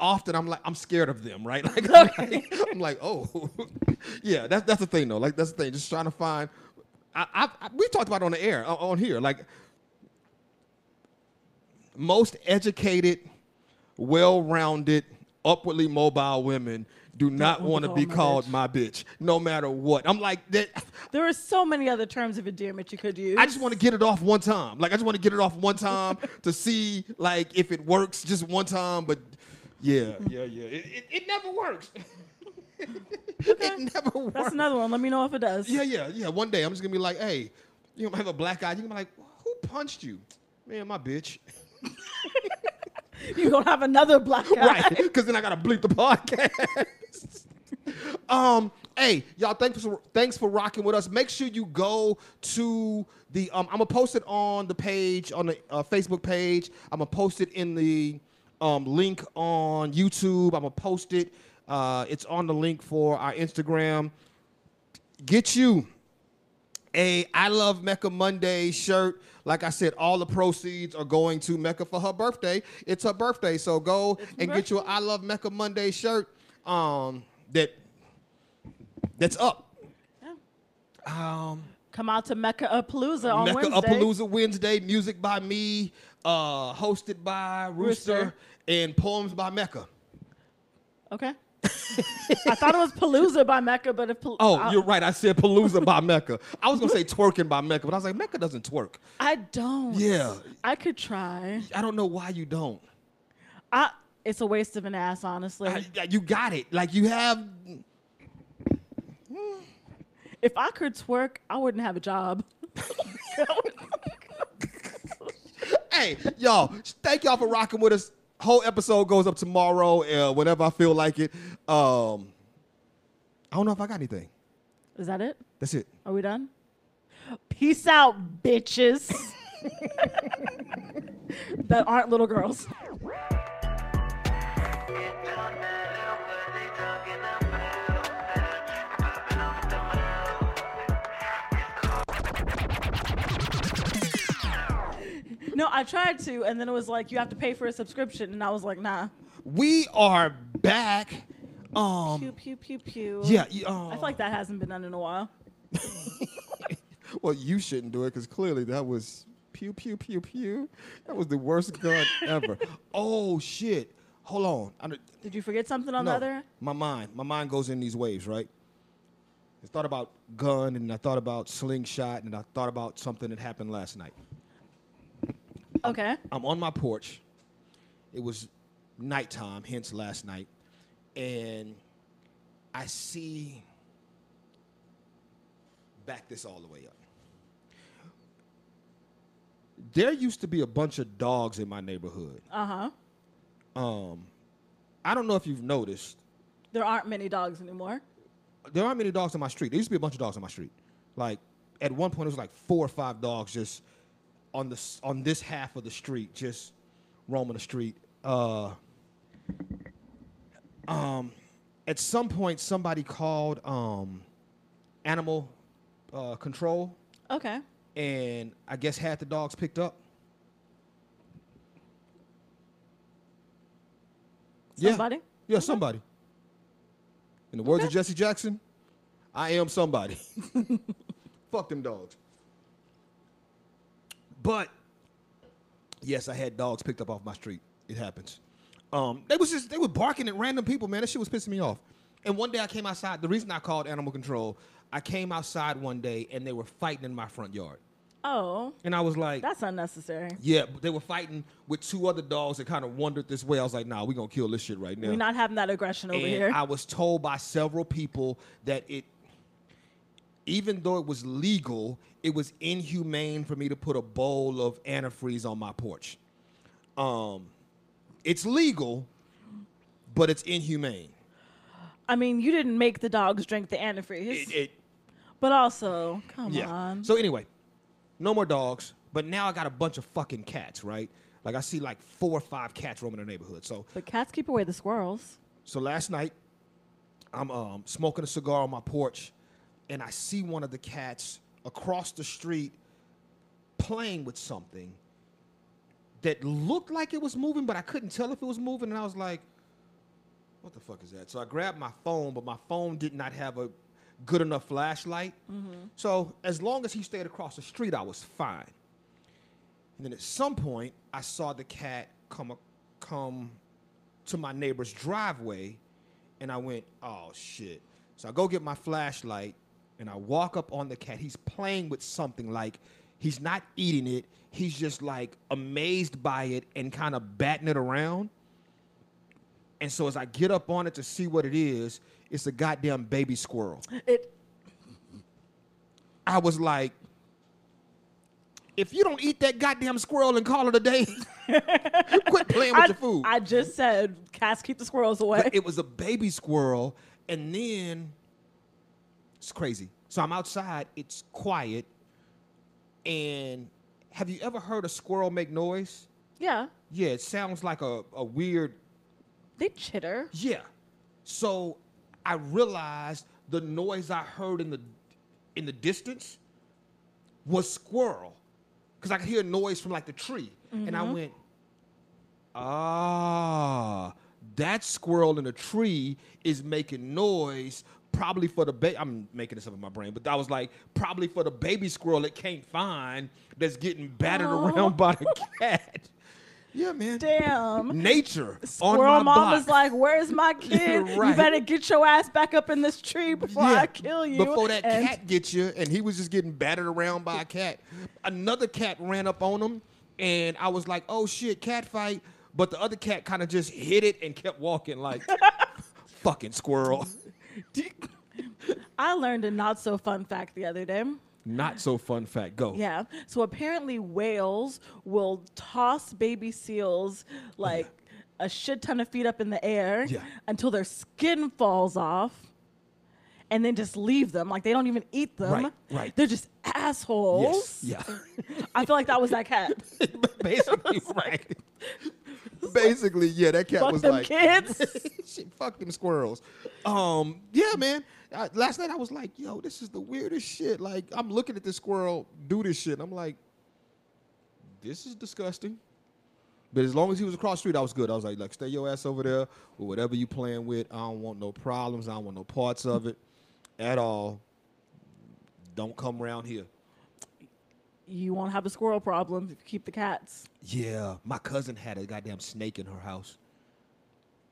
often I'm like I'm scared of them, right? <laughs> Like, I'm like, <laughs> I'm like, oh, <laughs> yeah, that's that's the thing though. Like that's the thing. Just trying to find. I, I, I we talked about it on the air on, on here. Like most educated, well-rounded, upwardly mobile women do not want to be called my my bitch, no matter what. I'm like that. There are so many other terms of endearment you could use. I just want to get it off one time. Like I just want to get it off one time <laughs> to see like if it works just one time. But yeah, yeah, yeah. It, it, it never works. <laughs> it never works. That's another one. Let me know if it does. Yeah, yeah, yeah. One day I'm just gonna be like, hey, you gonna have a black eye. You're gonna be like, who punched you? Man, my bitch. <laughs> <laughs> You're gonna have another black <laughs> guy. right. Because then I gotta bleep the podcast. <laughs> um, hey, y'all, thanks for thanks for rocking with us. Make sure you go to the um, I'm gonna post it on the page on the uh, Facebook page. I'm gonna post it in the um, link on YouTube. I'm gonna post it. Uh, it's on the link for our Instagram. Get you a I Love Mecca Monday shirt. Like I said, all the proceeds are going to Mecca for her birthday. It's her birthday, so go and get you an I Love Mecca Monday shirt. Um, that that's up. Um, Come out to Mecca Palooza on Wednesday. Mecca Wednesday. Palooza Wednesday, music by me, uh, hosted by Rooster, Rooster. and poems by Mecca. Okay. I thought it was Palooza by Mecca, but if Pal- Oh, I, you're right. I said Palooza by Mecca. I was gonna say twerking by Mecca, but I was like, Mecca doesn't twerk. I don't. Yeah, I could try. I don't know why you don't. I. It's a waste of an ass, honestly. I- you got it. Like you have. if I could twerk, I wouldn't have a job. <laughs> Hey, y'all, thank y'all for rocking with us. Whole episode goes up tomorrow, uh, whenever I feel like it. Um, I don't know if I got anything. Is that it? That's it. Are we done? Peace out, bitches. <laughs> that aren't little girls. No, I tried to, and then it was like you have to pay for a subscription, and I was like, nah. We are back. Um, Pew pew pew pew. yeah. Uh, I feel like that hasn't been done in a while. <laughs> Well, you shouldn't do it because clearly that was pew pew pew pew. That was the worst gun ever. <laughs> Oh shit! Hold on. I, Did you forget something on the no, other? my mind, my mind goes in these waves, right? I thought about gun, and I thought about slingshot, and I thought about something that happened last night. Okay. I'm on my porch. It was nighttime, hence last night, and I see. Back this all the way up. There used to be a bunch of dogs in my neighborhood. Uh huh. Um, I don't know if you've noticed. There aren't many dogs anymore. There aren't many dogs on my street. There used to be a bunch of dogs on my street. Like at one point, it was like four or five dogs just on the on this half of the street, just roaming the street. Uh, um, at some point, somebody called um, animal uh, control, Okay. and I guess had the dogs picked up. Yeah. Somebody? Yeah, somebody. In the words of Jesse Jackson, I am somebody. <laughs> Fuck them dogs. But yes, I had dogs picked up off my street. It happens. Um, they was just they were barking at random people, man. That shit was pissing me off. And one day I came outside. The reason I called animal control, I came outside one day and they were fighting in my front yard. Oh, And I was like, that's unnecessary. yeah, but they were fighting with two other dogs that kind of wandered this way. I was like, nah, we're gonna kill this shit right now. We're not having that aggression over and here. I was told by several people that it, even though it was legal, it was inhumane for me to put a bowl of antifreeze on my porch. Um, it's legal, but it's inhumane. I mean, you didn't make the dogs drink the antifreeze, It, it but also, come yeah. on. So anyway, no more dogs, but now I got a bunch of fucking cats, right? Like I see like four or five cats roaming the neighborhood. So but cats keep away the squirrels. So last night, I'm um, smoking a cigar on my porch, and I see one of the cats across the street playing with something that looked like it was moving, but I couldn't tell if it was moving. And I was like, what the fuck is that? So I grabbed my phone, but my phone did not have a good enough flashlight. Mm-hmm. So as long as he stayed across the street, I was fine. And then at some point, I saw the cat come come to my neighbor's driveway, and I went, "Oh shit!" So I go get my flashlight, and I walk up on the cat. He's playing with something like he's not eating it. He's just like amazed by it and kind of batting it around. And so as I get up on it to see what it is, it's a goddamn baby squirrel. It I was like, if you don't eat that goddamn squirrel and call it a day, <laughs> quit playing with I, your food. I just said cats keep the squirrels away. But it was a baby squirrel, and then it's crazy. So I'm outside, it's quiet, and have you ever heard a squirrel make noise? yeah, Yeah, it sounds like a, a weird they chitter. Yeah. So I realized the noise I heard in the in the distance was squirrel. Cause I could hear a noise from like the tree. And I went, ah, that squirrel in the tree is making noise probably for the baby. I'm making this up in my brain, but I was like, probably for the baby squirrel it can't find that's getting battered Aw. around by the cat. <laughs> Yeah, man. Damn. Nature. Squirrel on my mom was block. like, "Where's my <laughs> kid? You better get your ass back up in this tree before I kill you." Before that And cat gets you, and he was just getting battered around by a cat. Another cat ran up on him, and I was like, "Oh shit, cat fight!" But the other cat kind of just hit it and kept walking like, <laughs> "Fucking squirrel." <laughs> I learned a not so fun fact the other day. Not so fun fact. Go. Yeah. So apparently whales will toss baby seals like a shit ton of feet up in the air Yeah. until their skin falls off. and then just leave them. Like they don't even eat them. Right, right. They're just assholes. Yes. Yeah. <laughs> I feel like that was that cat. <laughs> Basically, right. <laughs> Basically, yeah, that cat Fuck was them like, kids. <laughs> shit, fuck them squirrels. Um, yeah, man. I, last night I was like, yo, this is the weirdest shit. Like, I'm looking at this squirrel do this shit. And I'm like, this is disgusting. But as long as he was across the street, I was good. I was like, like, stay your ass over there or whatever you playing with. I don't want no problems. I don't want no parts of it at all. Don't come around here. You won't have a squirrel problem if you keep the cats. Yeah, my cousin had a goddamn snake in her house.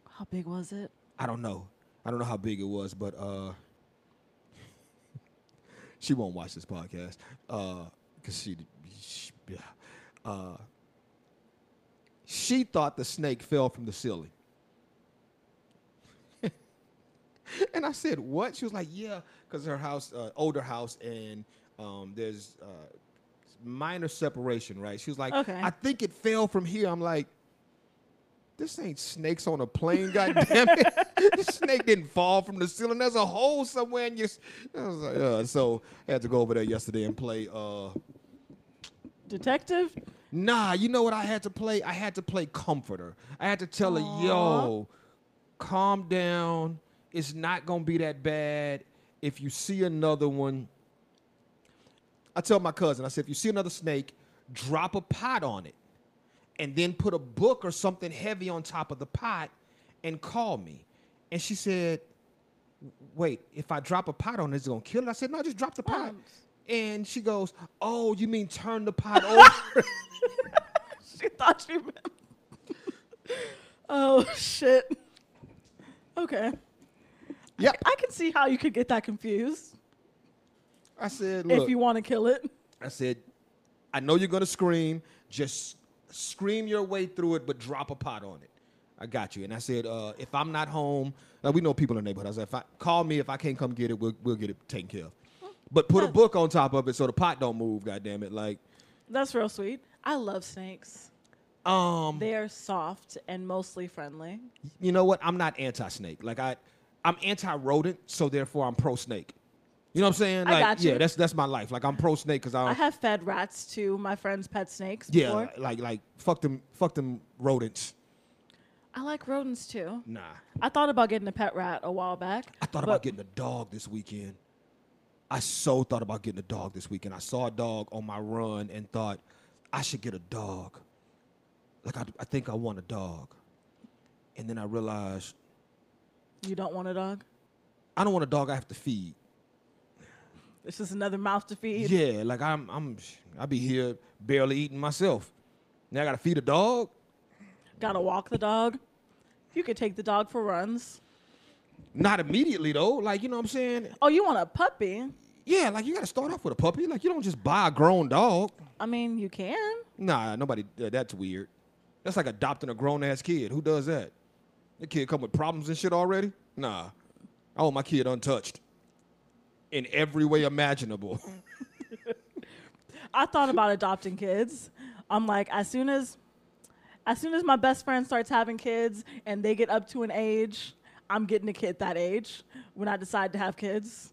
How big was it? I don't know. I don't know how big it was, but uh, <laughs> she won't watch this podcast Uh, because she, she, yeah. Uh, she thought the snake fell from the ceiling. <laughs> and I said, "What?" She was like, "Yeah, because her house, uh, older house, and um, there's uh, minor separation, right?" She was like, Okay. "I think it fell from here." I'm like, "This ain't snakes on a plane, <laughs> goddamn it! this snake didn't fall from the ceiling. There's a hole somewhere in your." I was like, uh, so I had to go over there yesterday and play. Uh, Detective? Nah, you know what I had to play? I had to play comforter. I had to tell her, yo, calm down. It's not gonna be that bad. If you see another one, I tell my cousin, I said, if you see another snake, drop a pot on it. And then put a book or something heavy on top of the pot and call me. And she said, Wait, if I drop a pot on it, is it gonna kill it? I said, No, just drop the pot. Um, And she goes, Oh, you mean turn the pot over? <laughs> She thought you meant. <laughs> oh, shit. Okay. yeah. I can see how you could get that confused I said, Look, if you want to kill it. I said, I know you're gonna scream. Just scream your way through it, but drop a pot on it. I got you. And I said, uh, if I'm not home, like we know people in the neighborhood. I said, if I call me if I can't come get it, we'll we'll get it taken care of. But put a book on top of it so the pot don't move. God damn it! Like, That's real sweet. I love snakes. um, They are soft and mostly friendly. you know what? I'm not anti-snake. Like I, I'm anti-rodent, so therefore I'm pro-snake. You know what I'm saying? I Like, got you. yeah, that's that's my life. Like I'm pro-snake because I, I have fed rats to my friends' pet snakes yeah, before. like like fuck them, fuck them rodents. I like rodents too. Nah. I thought about getting a pet rat a while back. I thought but about getting a dog this weekend. I so thought about getting a dog this weekend. I saw a dog on my run and thought I should get a dog. Like I, I think I want a dog. And then I realized You don't want a dog? I don't want a dog I have to feed. It's just another mouth to feed. Yeah, like I'm I'm I be here barely eating myself. Now I gotta feed a dog? Gotta walk the dog. You could take the dog for runs. Not immediately though. Like, you know what I'm saying? Oh, you want a puppy? Yeah, like you gotta start off with a puppy. Like you don't just buy a grown dog. I mean, you can. Nah, nobody. Uh, that's weird. That's like adopting a grown ass kid. Who does that? The kid come with problems and shit already. Nah, I want my kid untouched in every way imaginable. <laughs> I thought about adopting kids. I'm like, as soon as, as soon as my best friend starts having kids and they get up to an age, I'm getting a kid that age when I decide to have kids.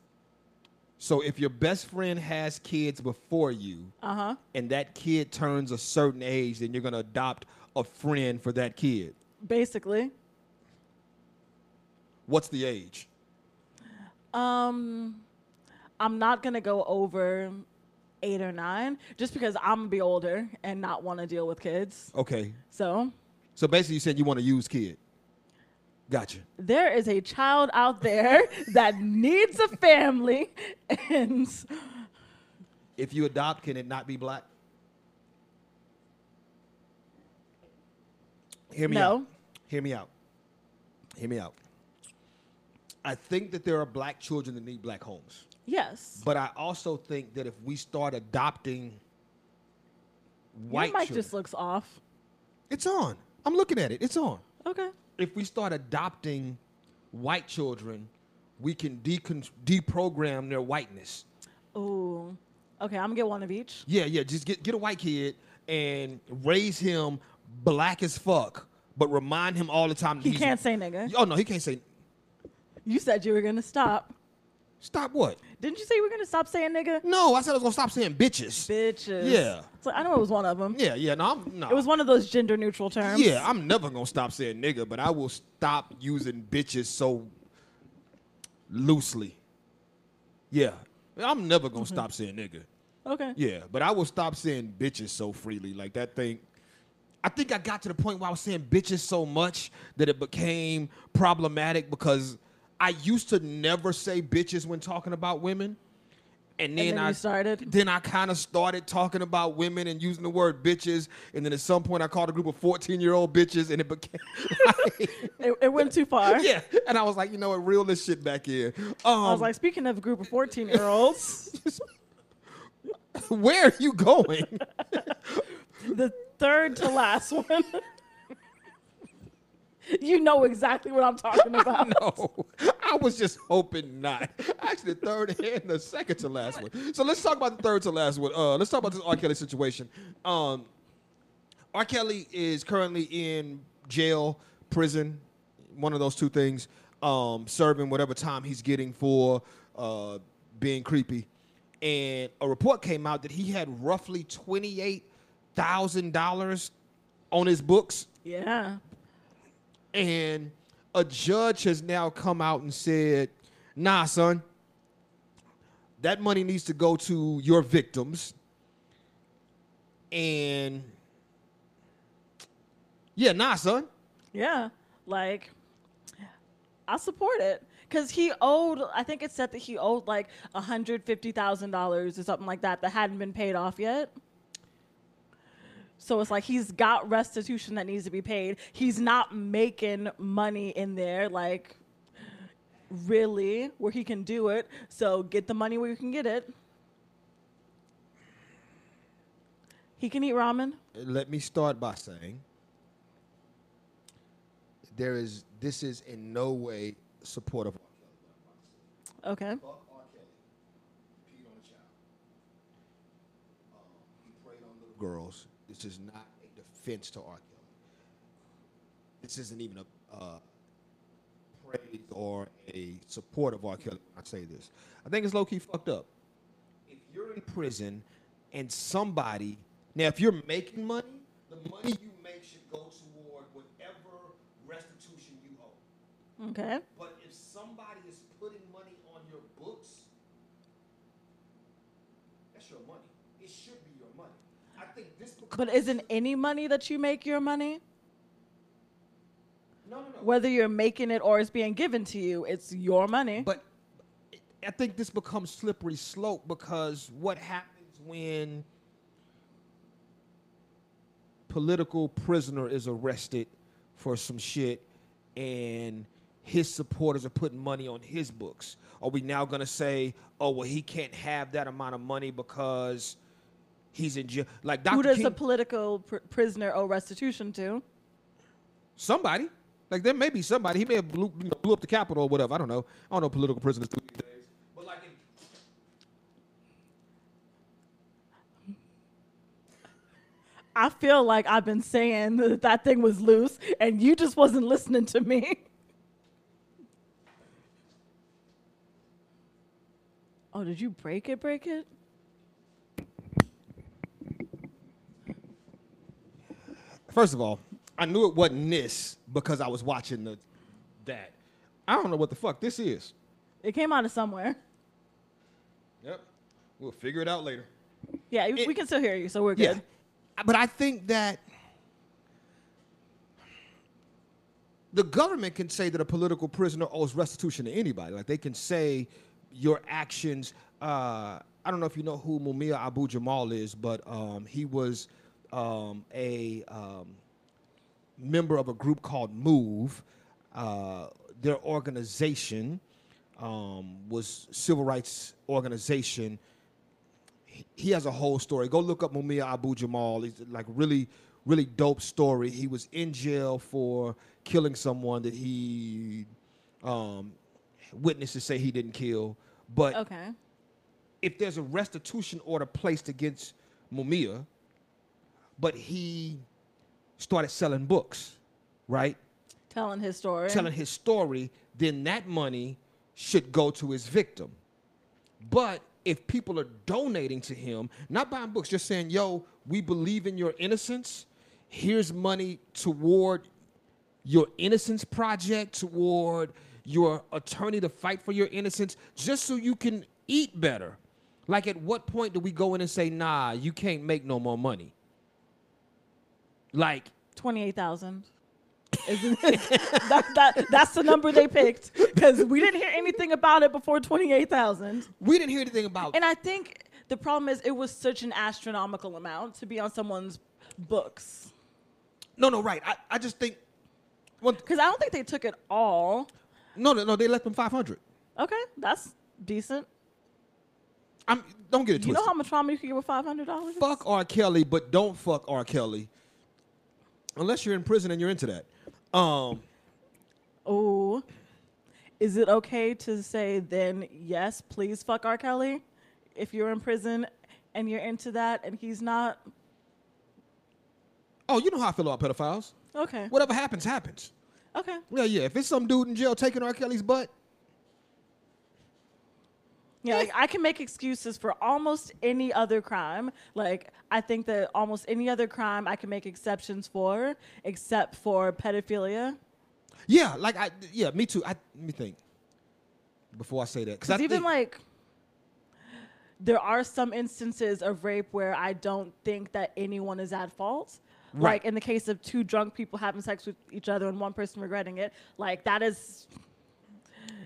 so if your best friend has kids before you, Uh huh. and that kid turns a certain age, then you're gonna adopt a friend for that kid. Basically. What's the age? Um, I'm not gonna go over eight or nine just because I'm gonna be older and not want to deal with kids. Okay. So So basically, you said you want to use kid. Gotcha. there is a child out there <laughs> that needs a family, and If you adopt, can it not be black? Hear me No. out. Hear me out. Hear me out. I think that there are black children that need black homes. Yes, But I also think that if we start adopting white your mic children, just looks off. it's on. I'm looking at it. It's on. Okay. If we start adopting white children, we can decon- deprogram their whiteness. Ooh. Okay, I'm gonna get one of each. Yeah, yeah. Just get get a white kid and raise him black as fuck, but remind him all the time. that He can't say nigga. Oh no, he can't say. You said you were gonna stop. Stop what? Didn't you say you were gonna stop saying nigga? No, I said I was gonna stop saying bitches. Bitches. Yeah. So I know it was one of them. Yeah, yeah. No, I'm no. It was one of those gender neutral terms. Yeah, I'm never gonna stop saying nigga, but I will stop using bitches so loosely. Yeah, I'm never gonna stop saying nigga. Okay. Yeah, but I will stop saying bitches so freely. Like that thing. I think I got to the point where I was saying bitches so much that it became problematic because I used to never say bitches when talking about women. And then, then I started? Then I kind of started talking about women and using the word bitches. And then at some point, I called a group of 14 year old bitches, and it became. <laughs> It, it went too far. <laughs> yeah. And I was like, you know what? Reel this shit back in. Um, I was like, speaking of a group of 14 year olds, <laughs> where are you going? the third to last one. <laughs> you know exactly what I'm talking <laughs> about. no, I was just hoping not. Actually, the third and the second to last one. So let's talk about the third to last one. Uh, let's talk about this R. Kelly situation. Um, R. Kelly is currently in jail, prison, one of those two things, um, serving whatever time he's getting for uh, being creepy. And a report came out that he had roughly twenty-eight thousand dollars on his books Yeah. And a judge has now come out and said, nah, son, that money needs to go to your victims. And yeah, nah, son. Yeah. Like, I support it. Because he owed, I think it said that he owed like $150,000 or something like that that hadn't been paid off yet. So it's like he's got restitution that needs to be paid. He's not making money in there, like, really, where he can do it. So get the money where you can get it. He can eat ramen. Let me start by saying there is this is in no way supportive. Okay. Fuck R. Kelly. Peed on a child. Um, he preyed on little girls. This is not a defense to R. Kelly. This isn't even a uh, praise or a support of R. Kelly. when I say this. I think it's low key fucked up. If you're in prison and somebody now, if you're making money, the money you make should go toward whatever restitution you owe. Okay. But if somebody is putting money on your books, that's your money. It should be. I think this. But isn't any money that you make your money? no, no, no. Whether you're making it or it's being given to you, it's your money. But I think this becomes slippery slope because what happens when political prisoner is arrested for some shit and his supporters are putting money on his books? Are we now going to say, oh, well, he can't have that amount of money because he's in jail? Like Dr. Who does King, a political pr- prisoner owe restitution to? somebody. Like there may be somebody. He may have blew, you know, blew up the Capitol or whatever. I don't know. I don't know political prisoners do these days. But like, in, I feel like I've been saying that <laughs> that thing was loose and you just wasn't listening to me. <laughs> Oh, did you break it? Break it? First of all, I knew it wasn't this because I was watching the that. I don't know what the fuck this is. It came out of somewhere. Yep. We'll figure it out later. Yeah, It- we can still hear you, so we're good. But I think that the government can say that a political prisoner owes restitution to anybody. Like they can say your actions. Uh, I don't know if you know who Mumia Abu Jamal is, but um, he was um, a um, member of a group called Move. Uh, their organization um, was civil rights organization. He- has a whole story. Go look up Mumia Abu Jamal. He's like really, really dope story. He was in jail for killing someone that he um, witnesses say he didn't kill. But Okay. if there's a restitution order placed against Mumia, but he started selling books, right? Telling his story. Telling his story, then that money should go to his victim. But if people are donating to him, not buying books, just saying, yo, we believe in your innocence. Here's money toward your innocence project, toward your attorney to fight for your innocence, just so you can eat better. Like, at what point do we go in and say, nah, you can't make no more money? Like, Twenty-eight thousand. <laughs> That, that, that's the number they picked because we didn't hear anything about it before twenty-eight thousand. we didn't hear anything about it. And I think the problem is it was such an astronomical amount to be on someone's books. No, no, right. I, I just think. Well, Because I don't think they took it all. no, no, no. They left them five hundred. Okay, that's decent. I'm. Don't get it You twisted. know how much trauma you can get with five hundred dollars? fuck R. Kelly, but don't fuck R. Kelly. Unless you're in prison and you're into that. Um. Oh, is it okay to say then yes, please fuck R. Kelly if you're in prison and you're into that and he's not? Oh, you know how I feel about pedophiles. Okay. Whatever happens, happens. Okay. Yeah, yeah. If it's some dude in jail taking R. Kelly's butt, Yeah, like I can make excuses for almost any other crime. Like I think that almost any other crime I can make exceptions for, except for pedophilia. yeah, like I, yeah, me too. I let me think before I say that because even like there are some instances of rape where I don't think that anyone is at fault. Right. Like in the case of two drunk people having sex with each other and one person regretting it, like that is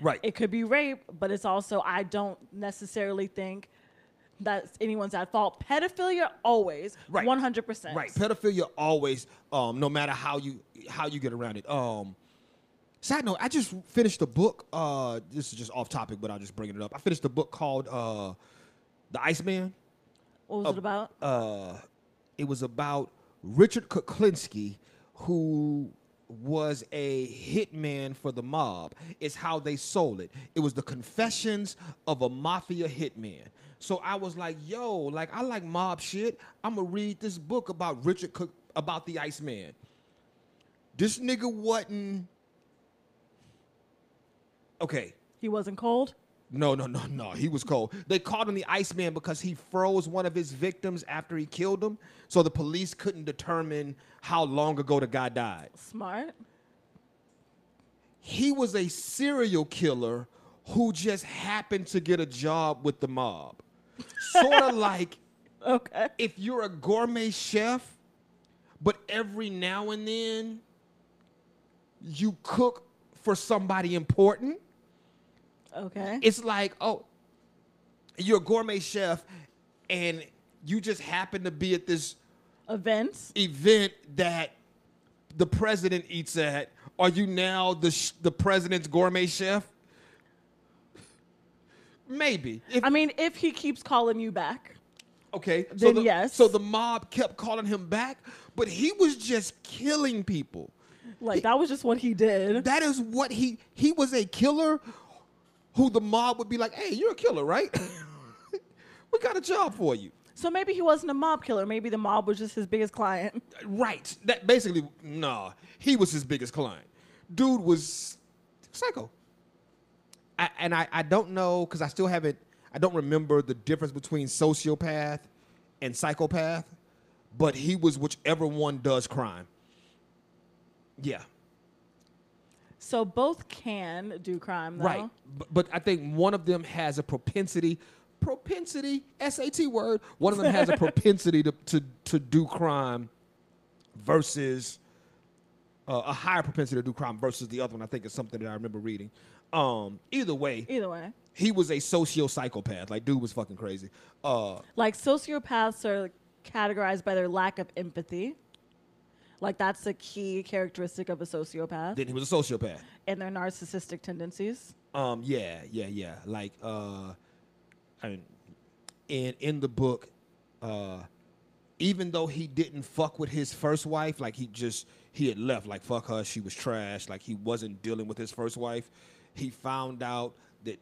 right. it could be rape, but it's also I don't necessarily think that anyone's at fault. Pedophilia always, Right. one hundred percent, Right. Pedophilia always, um, no matter how you how you get around it. Um, side note, I just finished a book. Uh, this is just off topic, but I'll just bring it up. I finished a book called uh, The Iceman. What was it about? Uh, it was about Richard Kuklinski, who was a hitman for the mob. It's how they sold it. It was the confessions of a mafia hitman. So I was like, yo, like I like mob shit. I'm gonna read this book about Richard Cook about the Iceman. This nigga wasn't okay. he wasn't cold. No, no, no, no. He was cold. They called him the Iceman because he froze one of his victims after he killed him. So the police couldn't determine how long ago the guy died. Smart. He was a serial killer who just happened to get a job with the mob. Sort of <laughs> like Okay. if you're a gourmet chef, but every now and then you cook for somebody important. Okay. it's like, oh, you're a gourmet chef and you just happen to be at this event event that the president eats at. Are you now the sh- the president's gourmet chef? Maybe. If, I mean, if he keeps calling you back. okay. then the, yes. So the mob kept calling him back, but he was just killing people. Like that was just what he did. That is what he he was a killer who the mob would be like, "Hey, you're a killer, right? <laughs> we got a job for you." So maybe he wasn't a mob killer. Maybe the mob was just his biggest client. Right. That basically, nah. He was his biggest client. Dude was psycho. I, and I, I don't know because I still haven't. I don't remember the difference between sociopath and psychopath, but he was whichever one does crime. Yeah. So both can do crime, though. Right. But, but I think one of them has a propensity, propensity, SAT word. One of them has a <laughs> propensity to, to, to do crime versus uh, a higher propensity to do crime versus the other one. I think is something that I remember reading. Um, either way, Either way. he was a socio psychopath. Like, dude was fucking crazy. Uh, Like sociopaths are categorized by their lack of empathy. Like that's a key characteristic of a sociopath then he was a sociopath. and their narcissistic tendencies. Um, yeah, yeah, yeah. Like, uh, I mean, in in the book, uh, even though he didn't fuck with his first wife, like he just he had left, like fuck her, she was trash, like he wasn't dealing with his first wife. He found out that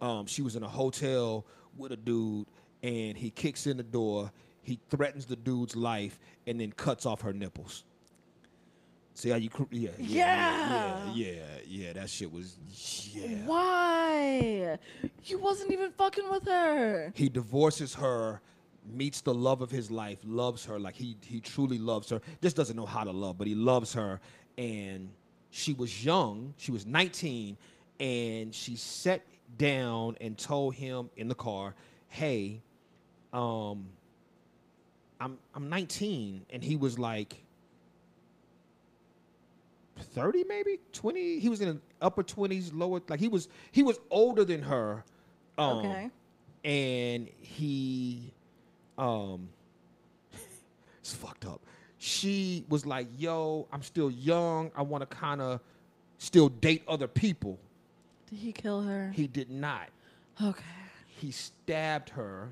um, she was in a hotel with a dude, and he kicks in the door. He threatens the dude's life and then cuts off her nipples. See how you? cr- Yeah, yeah, Yeah. yeah, yeah, yeah. That shit was yeah. Why? You wasn't even fucking with her. He divorces her, meets the love of his life, loves her like he he truly loves her. Just doesn't know how to love, but he loves her. And she was young. She was 19, and she sat down and told him in the car, "Hey, um, I'm I'm 19," and he was like. 30 maybe 20 he was in upper 20s lower like he was he was older than her um, Okay. and he um <laughs> it's fucked up she was like yo i'm still young i want to kind of still date other people Did he kill her? he did not okay. he stabbed her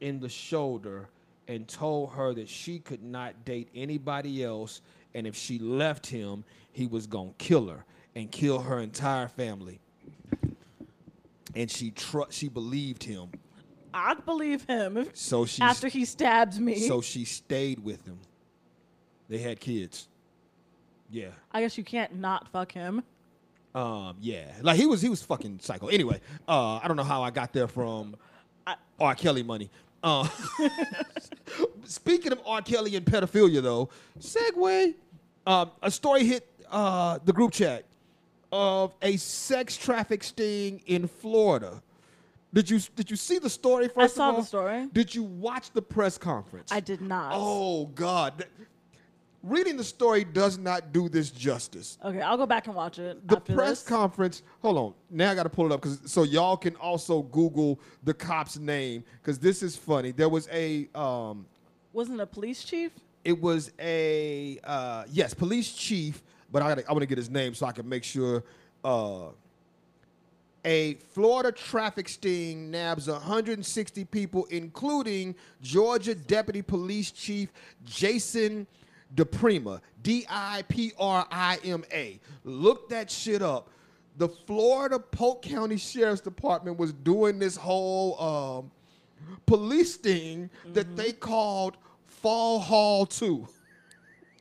in the shoulder and told her that she could not date anybody else and if she left him he was going to kill her and kill her entire family and she tr- she believed him I'd believe him <laughs> so she after he stabs me. so she stayed with him they had kids yeah I guess you can't not fuck him. Um, yeah, like he was he was fucking psycho. Anyway, uh, I don't know how I got there from R. Kelly money. Uh, <laughs> speaking of R. Kelly and pedophilia, though, segue. Um, a story hit uh, the group chat of a sex traffic sting in Florida. Did you did you see the story first? I saw of the story. Did you watch the press conference? I did not. Oh God, Th- reading the story does not do this justice Okay, I'll go back and watch it. the press this. conference. Hold on. Now I got to pull it up because so y'all can also Google the cop's name because this is funny. There was a um, wasn't a police chief. it was a uh, yes, police chief, but I gotta, I want to get his name so I can make sure. Uh, a Florida traffic sting nabs 160 people, including Georgia Deputy Police Chief Jason DiPrima, D I P R I M A. Look that shit up. The Florida Polk County Sheriff's Department was doing this whole um, police sting that they called Fall Hall 2.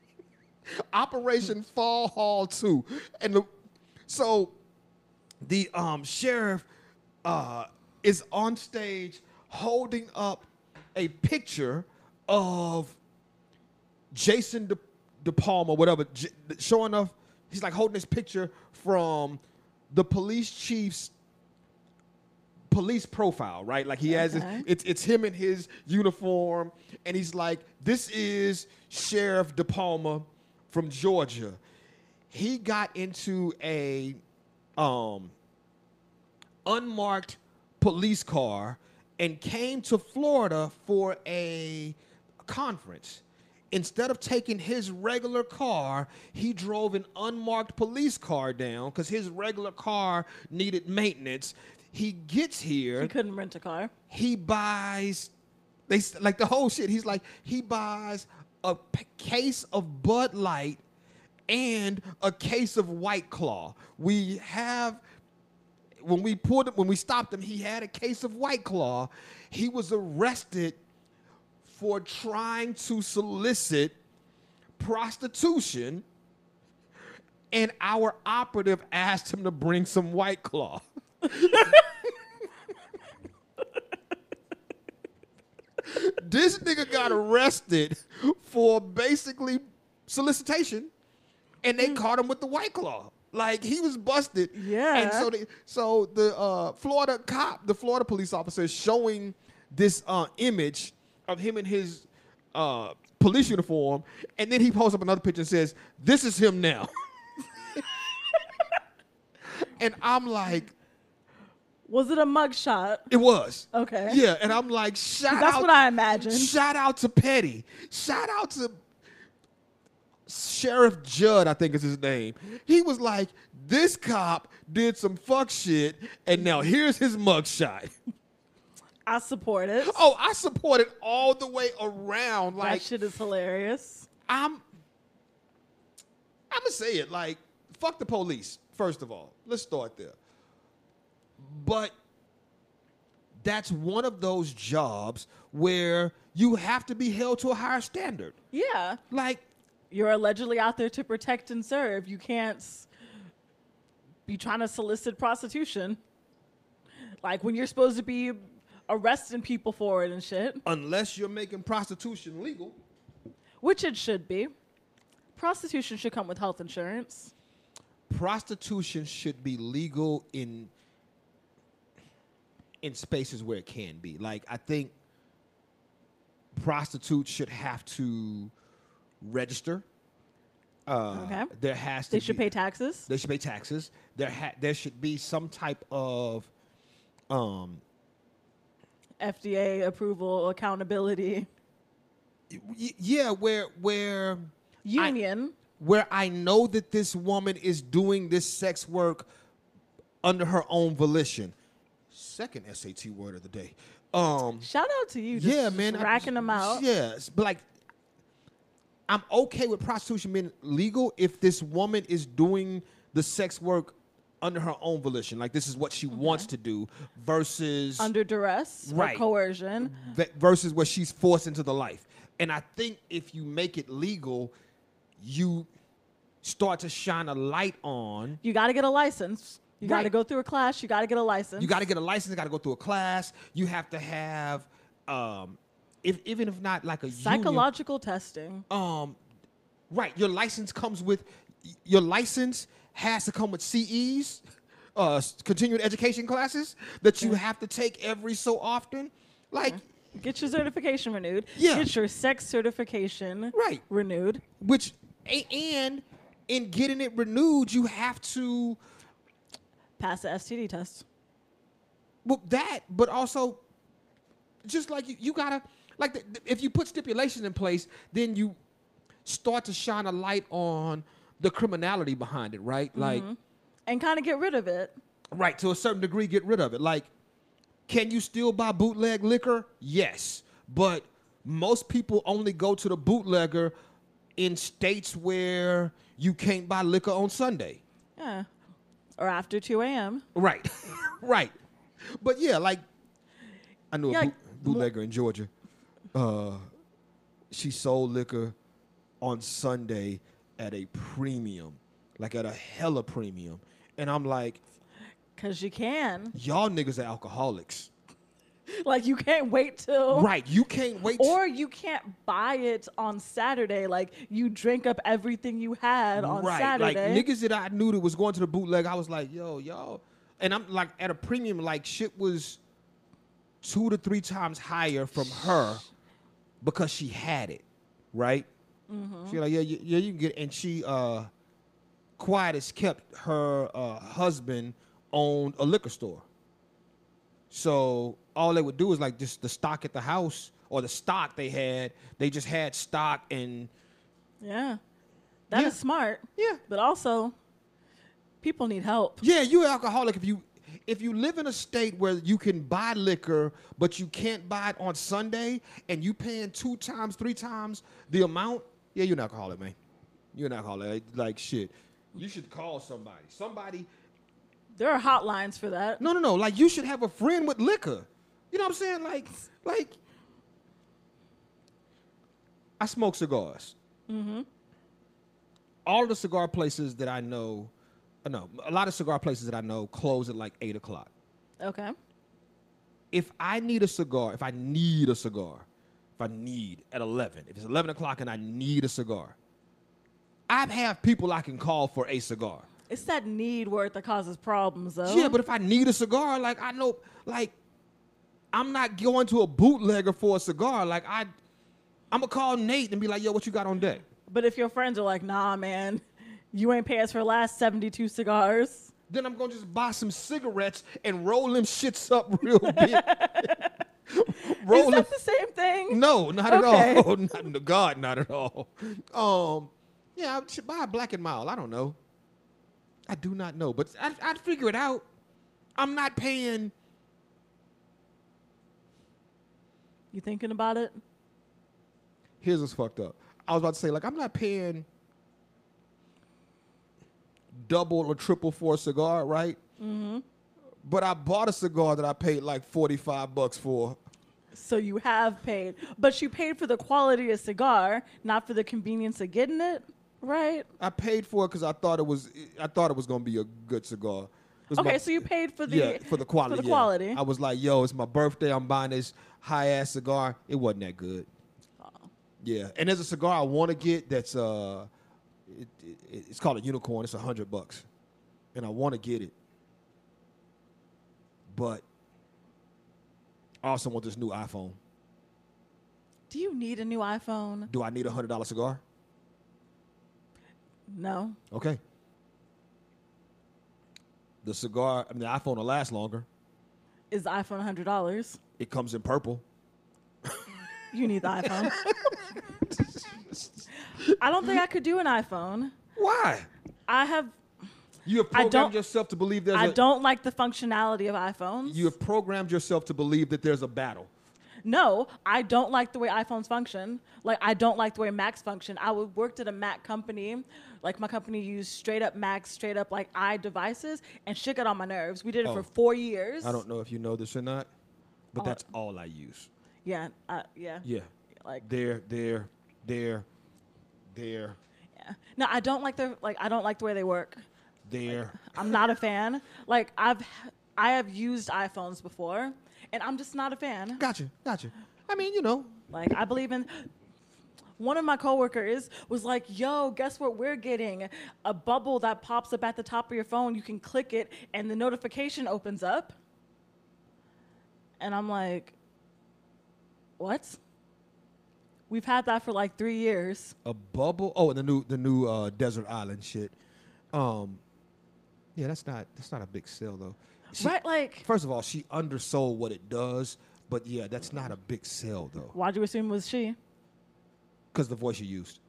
<laughs> Operation Fall Hall 2. And the, so the um, sheriff uh, is on stage holding up a picture of Jason De, De Palma, whatever, J- showing off. He's like holding this picture from the police chief's police profile, right? Like he has his, it's it's him in his uniform, and he's like, "This is Sheriff De Palma from Georgia." He got into a um unmarked police car and came to Florida for a conference. Instead of taking his regular car, he drove an unmarked police car down because his regular car needed maintenance. He gets here He couldn't rent a car. he buys they like the whole shit he's like he buys a p- case of bud light and a case of white claw we have when we pulled him when we stopped him he had a case of white claw he was arrested for trying to solicit prostitution and our operative asked him to bring some white claw <laughs> this nigga got arrested for basically solicitation, and they caught him with the white claw. Like he was busted. Yeah. And so they, so the uh, Florida cop, the Florida police officer, is showing this uh, image of him in his uh, police uniform, and then he posts up another picture and says, "This is him now." <laughs> and I'm like, Was it a mugshot? it was. Okay. Yeah, and I'm like, shout That's out. what I imagined. Shout out to Petty. Shout out to Sheriff Judd, I think is his name. He was like, this cop did some fuck shit, and now here's his mugshot. <laughs> I support it. Oh, I support it all the way around. Like that shit is hilarious. I'm, I'm gonna say it. Like, fuck the police. First of all, let's start there. But that's one of those jobs where you have to be held to a higher standard. Yeah. Like, you're allegedly out there to protect and serve. You can't be trying to solicit prostitution. Like when you're supposed to be arresting people for it and shit, Unless you're making prostitution legal. which it should be. Prostitution should come with health insurance. Prostitution should be legal in in spaces where it can be. Like I think prostitutes should have to register. Uh, Okay. There has to They should be- pay taxes. They should pay taxes. There ha- there should be some type of um FDA approval, accountability, yeah where where union. where I know that this woman is doing this sex work under her own volition. Second SAT word of the day. Um Shout out to you. Just, yeah, man. I- racking them out. Yes, but like I'm okay with prostitution being legal if this woman is doing the sex work under her own volition. Like this is what she wants to do versus Under duress Right. or coercion. ve- versus what she's forced into the life. And I think if you make it legal, you start to shine a light on. You got to get a license. You got to go through a class. You got to get a license. You got to get a license. Got to go through a class. You have to have, um, if even if not like a union, psychological testing. um, right. Your license comes with your license has to come with CEs, uh, continuing education classes that you have to take every so often. Like, Get your certification renewed. Yeah. Get your sex certification Right. renewed. which and in getting it renewed, you have to Pass the STD test. well that, but also just like you, you gotta like the, the- if you put stipulations in place, then you start to shine a light on the criminality behind it, right? Like. And kind of get rid of it. Right, to a certain degree, get rid of it. Like, can you still buy bootleg liquor? Yes. But most people only go to the bootlegger in states where you can't buy liquor on Sunday. Yeah. Or after 2 a.m. Right, <laughs> right. But yeah, like, I knew Yeah, a boot, bootlegger in Georgia. Uh, she sold liquor on Sunday at a premium, like at a hella premium. And I'm like, Because you can. y'all niggas are alcoholics. <laughs> Like, you can't wait till. Right. You can't wait. Or you can't buy it on Saturday. Like, you drink up everything you had on right. Saturday. Like niggas that I knew that was going to the bootleg, I was like, yo, y'all. And I'm like at a premium, like shit was two to three times higher from her because she had it. Right? Mm-hmm. She like, yeah, yeah, you can get and she uh quiet as kept her uh husband owned a liquor store. So all they would do is like just the stock at the house or the stock they had, they just had stock and yeah. that is Yeah. smart. Yeah. But also, people need help. Yeah, you're alcoholic if you if you live in a state where you can buy liquor but you can't buy it on Sunday and you paying two times, three times the amount, yeah, you're an alcoholic, man. You're an alcoholic. Like, shit. You should call somebody. Somebody There are hotlines for that. No, no, no. Like you should have a friend with liquor. You know what I'm saying? Like like I smoke cigars. Mm-hmm. All the cigar places that I know, uh, no, a lot of cigar places that I know close at like eight o'clock. Okay. If I need a cigar, if I need a cigar, if I need at eleven, if it's eleven o'clock and I need a cigar, I have people I can call for a cigar. It's that need word that causes problems, though. Yeah, but if I need a cigar, like I know, like I'm not going to a bootlegger for a cigar. Like I, I'm gonna call Nate and be like, "Yo, what you got on deck?" But if your friends are like, nah, man, you ain't pay us for last 72 cigars. Then I'm gonna just buy some cigarettes and roll them shits up real big. <laughs> roll <laughs> Is that the same thing? No, not Okay. at all. <laughs> not, no, God, not at all. Um, yeah, I should buy a Black and Mild. I don't know. I do not know, but I, I'd figure it out. I'm not paying. You thinking about it? Here's what's fucked up. I was about to say, like, I'm not paying double or triple for a cigar, right? Mm-hmm. But I bought a cigar that I paid like 45 bucks for. So you have paid, but you paid for the quality of cigar, not for the convenience of getting it, right? I paid for it because I thought it was I thought it was gonna be a good cigar. Okay, my- so you paid for the yeah for the quality. For the yeah. quality. I was like, yo, it's my birthday. I'm buying this high ass cigar. It wasn't that good. Yeah, and there's a cigar I want to get that's uh, it, it, it's called a unicorn. It's a hundred bucks, and I want to get it, but I also want this new iPhone. Do you need a new iPhone? Do I need a hundred dollar cigar? No. Okay. The cigar, I mean, the iPhone will last longer. Is the iPhone hundred dollars? It comes in purple. You need the iPhone. <laughs> I don't think I could do an iPhone. Why? I have. You have I programmed don't- yourself to believe there's I a. don't like the functionality of iPhones. You have programmed yourself to believe that there's a battle. No, I don't like the way iPhones function. Like I don't like the way Macs function. I worked at a Mac company. Like my company used straight up Macs, straight up like i devices, and shit got on my nerves. We did it Oh. for four years. I don't know if you know this or not, but Oh. that's all I use. Yeah, uh, yeah, Yeah. Like There, there, there, there, yeah. No, I don't like the like. I don't like the way they work. There. I'm not a fan. Like I've I have used iPhones before, and I'm just not a fan. Gotcha, gotcha. I mean, you know, Like I believe in. One of my coworkers was like, "Yo, guess what we're getting? A bubble that pops up at the top of your phone. You can click it, and the notification opens up." And I'm like, "What?" We've had that for like three years. a bubble. Oh, and the new, the new uh, desert island shit. Um, yeah, that's not that's not a big sell though. She- right? Like, First of all, she undersold what it does, but yeah, that's not a big sell though, why'd you assume it was she? because the voice you used.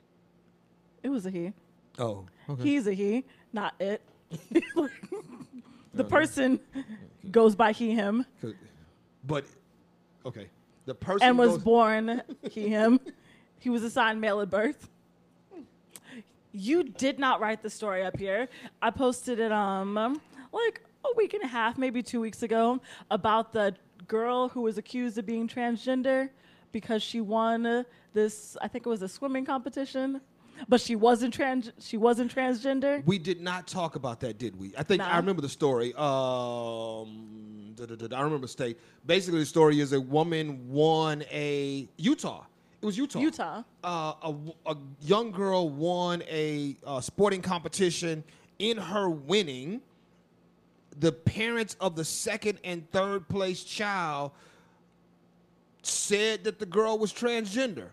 It was a he. Oh, okay. He's a he, not it. <laughs> <laughs> the person goes by he, him. But okay, the person and was born he, him. <laughs> He was assigned male at birth. You did not write the story up here. I posted it um like a week and a half, maybe two weeks ago, about the girl who was accused of being transgender because she won this. I think it was a swimming competition, but she wasn't trans. She wasn't transgender. We did not talk about that, did we? I think I remember the story. Um, I remember the state. Basically, the story is a woman won a Utah. It was Utah. Utah. Uh, a, a young girl won a uh, sporting competition. In her winning, the parents of the second and third place child said that the girl was transgender,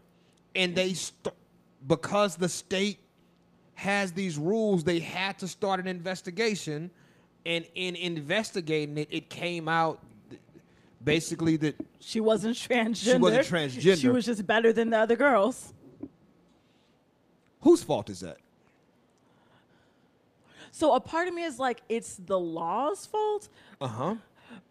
and they st- because the state has these rules, they had to start an investigation, and in investigating it, it came out basically that She wasn't transgender. She wasn't transgender. She was just better than the other girls. whose fault is that? So a part of me is like, it's the law's fault Uh huh.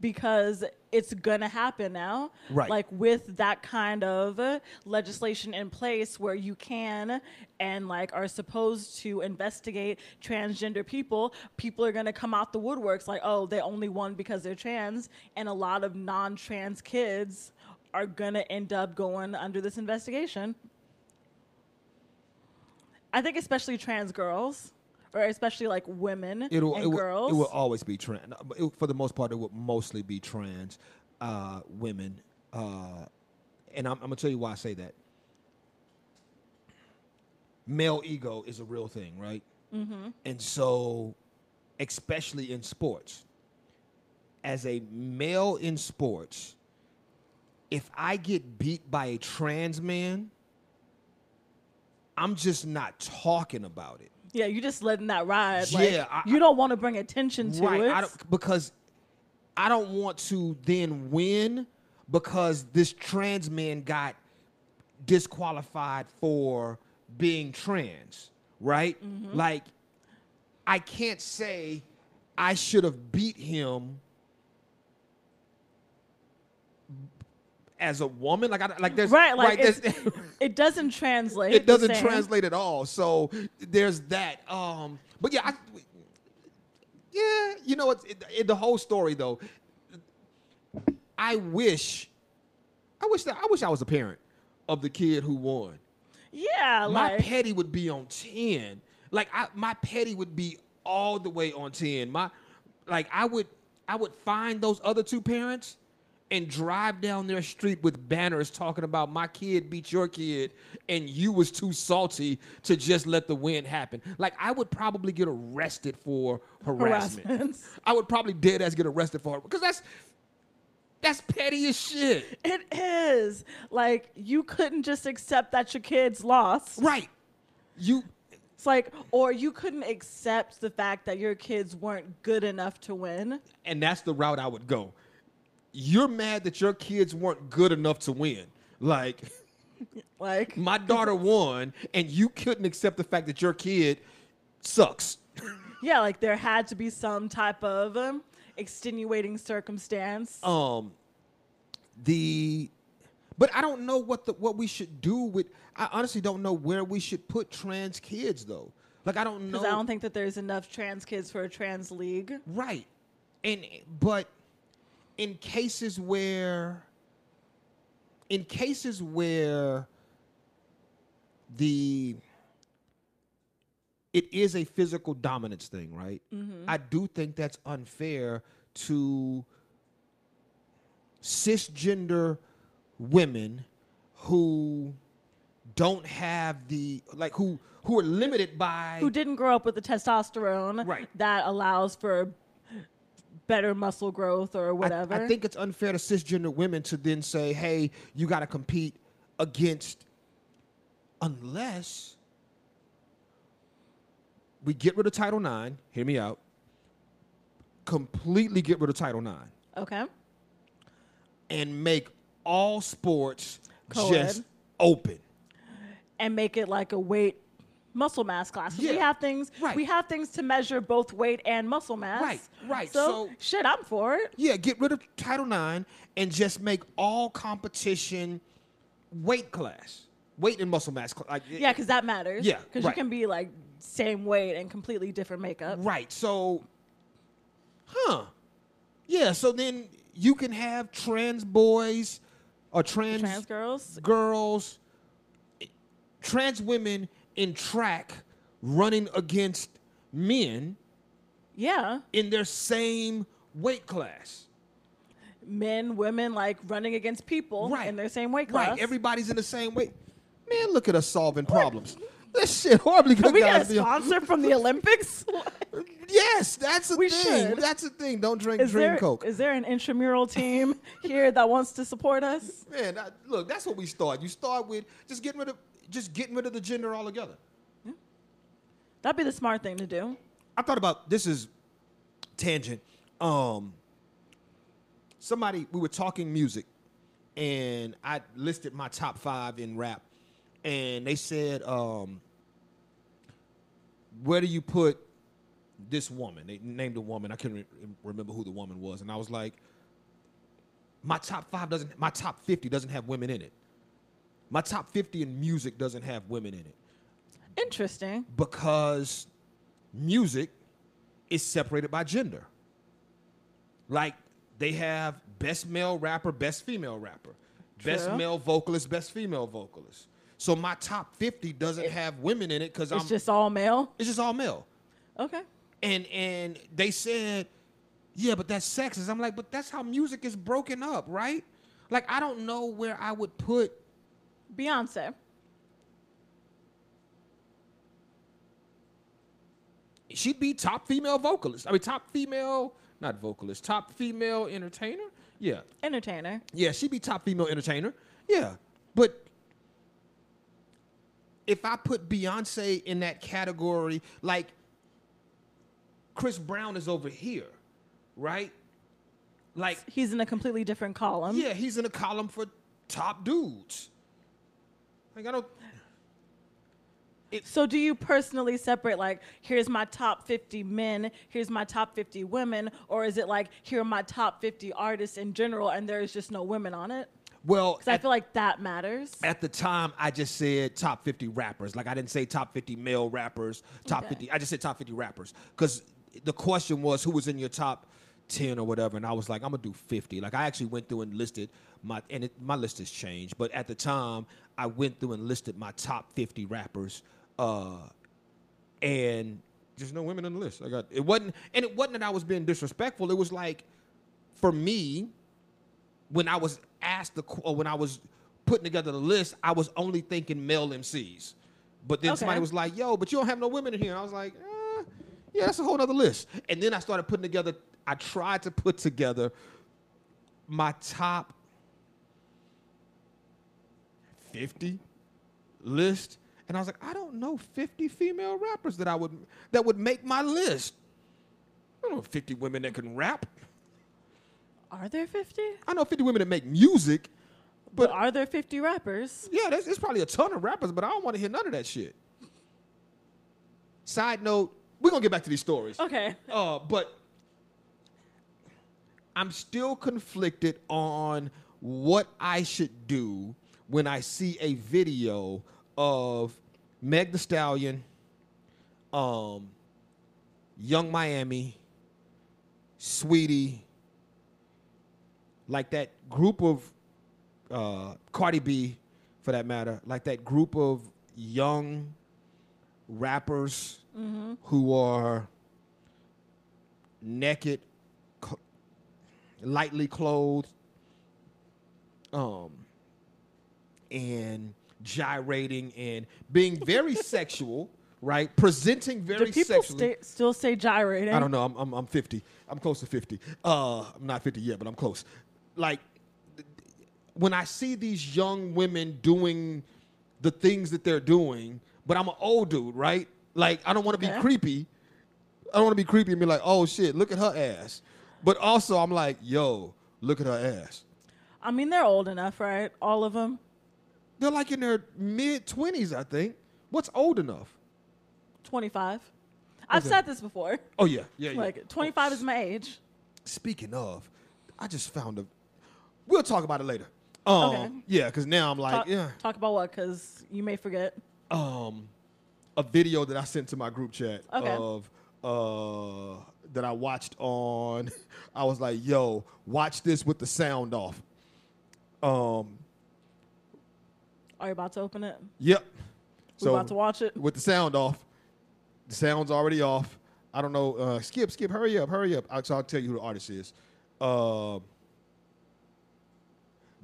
Because it's gonna happen now. Right. Like with that kind of legislation in place where you can and like are supposed to investigate transgender people, people are gonna come out the woodworks like, oh, they only won because they're trans, and a lot of non-trans kids are gonna end up going under this investigation. I think especially trans girls, or especially like women It'll and it will, girls. it will always be trans. It, for the most part, it will mostly be trans uh, women, uh, and I'm, I'm gonna tell you why I say that. Male ego is a real thing, right? Mm-hmm. And so, especially in sports, as a male in sports, if I get beat by a trans man, I'm just not talking about it. Yeah, you just letting that ride. Like, Yeah, I- you don't want to bring attention to right, it. I because I don't want to then win because this trans man got disqualified for being trans, right? Mm-hmm. Like, I can't say I should have beat him as a woman. Like, I, like there's right, like there's- it doesn't translate. it doesn't translate at all. So there's that. Um, but yeah, I, yeah, you know, it's it, it, the whole story though. I wish I wish that I wish I was a parent of the kid who won. Yeah, my like petty would be on 10 like I, my petty would be all the way on 10 my like i would i would find those other two parents and drive down their street with banners talking about my kid beat your kid and you was too salty to just let the win happen like i would probably get arrested for harassment Harassment. i would probably dead ass get arrested for because that's that's petty as shit it is like you couldn't just accept that your kids lost. right you It's like, or you couldn't accept the fact that your kids weren't good enough to win. and that's the route I would go. You're mad that your kids weren't good enough to win. Like <laughs> Like, my daughter won, and you couldn't accept the fact that your kid sucks. <laughs> yeah, like there had to be some type of um, extenuating circumstance. Um, the, but I don't know what the what we should do with. I honestly don't know where we should put trans kids though. Like I don't know. Because I don't think that there's enough trans kids for a trans league. Right. And but in cases where in cases where the it is a physical dominance thing, right? Mm-hmm. I do think that's unfair to cisgender women who don't have the like who who are limited by Who didn't grow up with the testosterone Right. that allows for better muscle growth or I- whatever. I, think it's unfair to cisgender women to then say, "Hey, you got to compete against," unless we get rid of Title IX. Hear me out. Completely get rid of Title IX okay. and make all sports Co-ed. just open. and make it like a weight muscle mass class. 'Cause We have things Right. we have things to measure both weight and muscle mass. Right, right. So, So- shit, I'm for it. Yeah, get rid of Title IX and just make all competition weight class, weight and muscle mass. Like, Yeah, because that matters. Yeah, Because right. you can be like same weight and completely different makeup. Right. So, huh? Yeah. So then you can have trans boys or trans, Trans girls. girls, trans women in track running against men Yeah. in their same weight class. Men, women like running against people Right. in their same weight class. Right. Everybody's in the same weight. Man, look at us solving problems. This shit horribly good Can we guys. get a sponsor from the Olympics? <laughs> Yes, that's a We thing. should. That's a thing. Don't drink is Dream there Coke. is there an intramural team <laughs> here that wants to support us? Man, that, look, that's what we start. You start with just getting rid of just getting rid of the gender altogether. That'd be the smart thing to do. I thought about this is tangent. Um somebody we were talking music and I listed my top 5 in rap and they said um where do you put this woman? They named a woman. I couldn't re- remember who the woman was and I was like my top 5 doesn't my top 50 doesn't have women in it. My top 50 in music doesn't have women in it Interesting. because music is separated by gender. Like they have best male rapper, best female rapper, best male vocalist, best female vocalist. So my top 50 doesn't have women in it because I'm It's just all male. it's just all male. Okay. And and they said, yeah, but that's sexist. I'm like, but that's how music is broken up, right? Like I don't know where I would put Beyonce. she'd be top female vocalist. I mean, top female, not vocalist, top female entertainer. Yeah, Entertainer. yeah, she'd be top female entertainer. Yeah, but if I put Beyonce in that category, like Chris Brown is over here, right? Like, He's in a completely different column. yeah, he's in a column for top dudes. Like, I don't. So do you personally separate like here's my top 50 men, here's my top 50 women, or is it like here are my top 50 artists in general and there's just no women on it? Well, Because I feel like that matters. At the time, I just said top 50 rappers. Like I didn't say top 50 male rappers, top Okay. 50. I just said top 50 rappers because the question was who was in your top 10 or whatever, and I was like, I'm gonna do 50. Like I actually went through and listed my and it, my list has changed, but at the time I went through and listed my top 50 rappers, uh, and there's no women on the list. I got it wasn't, and it wasn't that I was being disrespectful. It was like, for me, when I was asked the or when I was putting together the list, I was only thinking male MCs. But then somebody was like, "Yo, but you don't have no women in here." And I was like, eh, "Yeah, that's a whole other list." And then I started putting together. I tried to put together my top fifty list, and I was like, "I don't know fifty female rappers that I would that would make my list." I don't know fifty women that can rap. Are there 50? I know 50 women that make music, But but are there 50 rappers? yeah, there's, there's probably a ton of rappers, but I don't want to hear none of that shit. Side note, we're gonna get back to these stories. Okay. Uh, but I'm still conflicted on what I should do when I see a video of Meg the Stallion, um, Yung Miami, Saweetie, like that group of uh, Cardi B, for that matter, like that group of young rappers who are naked, lightly clothed, um, and gyrating and being very <laughs> sexual, right? Presenting very Do people sexually. sta- still say gyrating? I don't know. I'm, I'm, I'm 50. I'm close to 50. Uh, I'm not 50 yet, but I'm close. Like, when I see these young women doing the things that they're doing, but I'm an old dude, right? Like, I don't want to Okay. be creepy. I don't want to be creepy and be like, oh shit, look at her ass. But also, I'm like, yo, look at her ass. I mean, they're old enough, right? All of them. They're like in their mid 20s, I think. What's old enough? 25. I've Okay. said this before. Oh, yeah. Yeah, yeah. Like, 25 is my age. Speaking of, I just found a. We'll talk about it later. Um, Okay. Yeah, because now I'm like, Talk, yeah, talk about what? Because you may forget. um, a video that I sent to my group chat Okay. of uh that I watched on. <laughs> I was like, yo, watch this with the sound off. Um, Are you about to open it? yep. We're about to watch it. with the sound off. The sound's already off. I don't know. Uh, skip, skip, hurry up, hurry up. I'll, so I'll tell you who the artist is. Uh,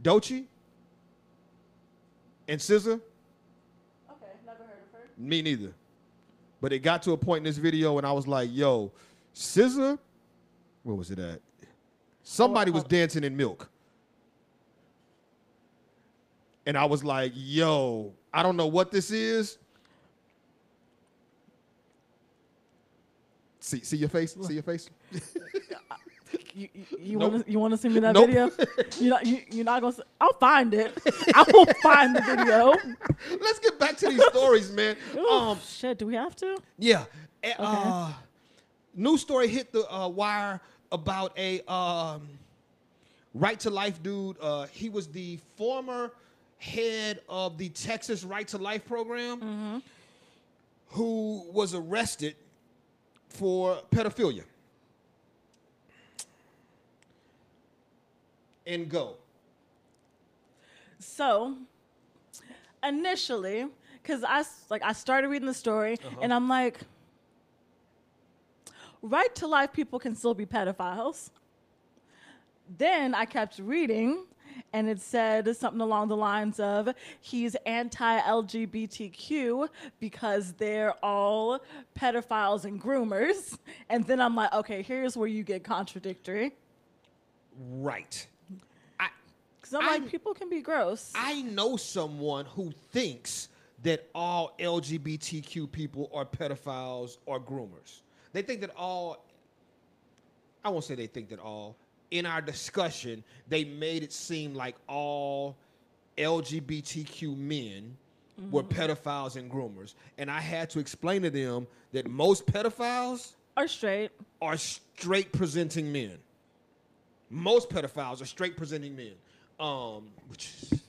Doechii and SZA. Okay, never heard of her. Me neither. But it got to a point in this video, and I was like, "Yo, SZA, where was it at? Somebody was dancing in milk." And I was like, "Yo, I don't know what this is." See, see your face. See your face. <laughs> You, you, you Nope. want to you want to see me that Nope. video? <laughs> You're not you, you're not gonna. I'll find it. <laughs> I will find the video. Let's get back to these stories, man. Ooh, Um, shit, do we have to? Yeah. Eh, Uh, news story hit the uh, wire about a um, right to life dude. Uh, he was the former head of the Texas Right to Life program mm-hmm. who was arrested for pedophilia. And go. So, initially, because I like I started reading the story, uh-huh. and I'm like, right to life people can still be pedophiles. Then I kept reading, and it said something along the lines of he's anti-LGBTQ because they're all pedophiles and groomers. And then I'm like, okay, here's where you get contradictory. Right. I, Because I'm I'm- like, people can be gross. I know someone who thinks that all LGBTQ people are pedophiles or groomers. They think that all, I won't say they think that all, in our discussion, they made it seem like all LGBTQ men were pedophiles and groomers. And I had to explain to them that most pedophiles are straight. are straight presenting men. Most pedophiles are straight presenting men. Um, which is,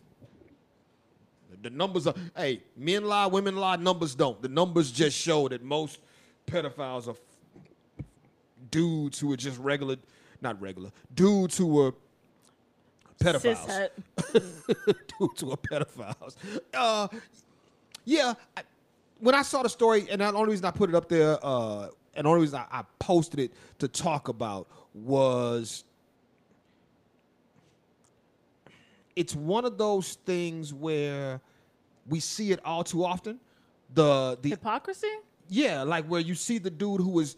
the numbers are hey, men lie, women lie, numbers don't. The numbers just show that most pedophiles are dudes who are just regular, not regular, dudes who were pedophiles. <laughs> Dudes who are pedophiles. Uh, yeah, I, when I saw the story, and the only reason I put it up there, uh, and the only reason I, I posted it to talk about was it's one of those things where we see it all too often. The the Hypocrisy? yeah, like where you see the dude who is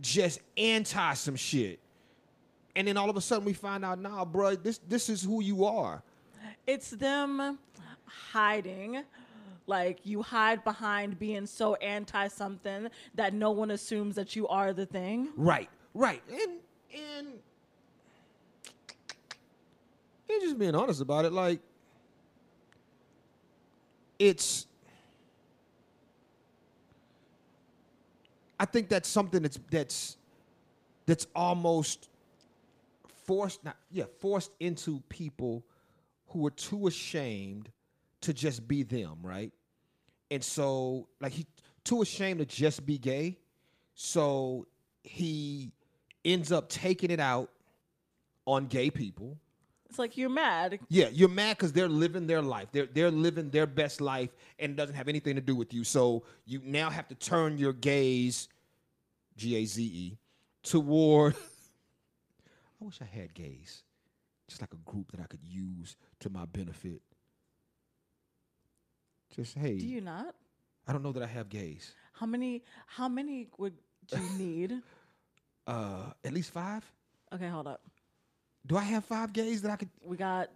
just anti some shit. And then all of a sudden we find out, nah, bro, this this is who you are. It's them hiding. Like you hide behind being so anti something that no one assumes that you are the thing. Right, right. And and and just being honest about it, like it's I think that's something that's that's that's almost forced not yeah, forced into people who are too ashamed to just be them, right? And so like he too ashamed to just be gay. So he ends up taking it out on gay people. It's like you're mad. Yeah, you're mad because they're living their life. They're they're living their best life and it doesn't have anything to do with you. So you now have to turn your gaze, G A Z E, toward. <laughs> I wish I had gays, just like a group that I could use to my benefit. Just hey, Do you not? I don't know that I have gays. How many how many would you <laughs> need? Uh, at least five. Okay, hold up. Do I have five gays that I could? We got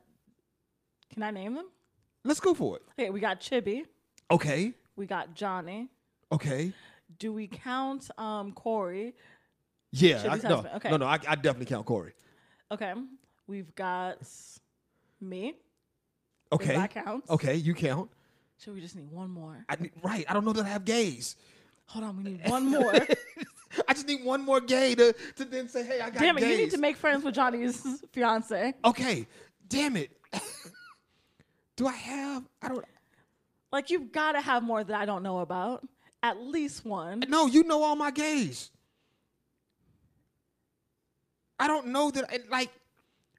Can I name them? Let's go for it. Okay, we got Chibi. Okay. We got Johnny. Okay. Do we count um Corey? Yeah. I, no, okay. no, no. I, I definitely count Corey. Okay. We've got me. Okay. that counts. Okay, you count. So we just need one more. I need, right. I don't know that I have gays. Hold on, we need <laughs> one more. <laughs> I just need one more gay to, to then say, hey, I got Damn it, gays. you need to make friends with Johnny's <laughs> fiance. Okay. Damn it. Do I have? I don't. Like you've got to have more that I don't know about. At least one. No, you know all my gays. I don't know that. and, Like,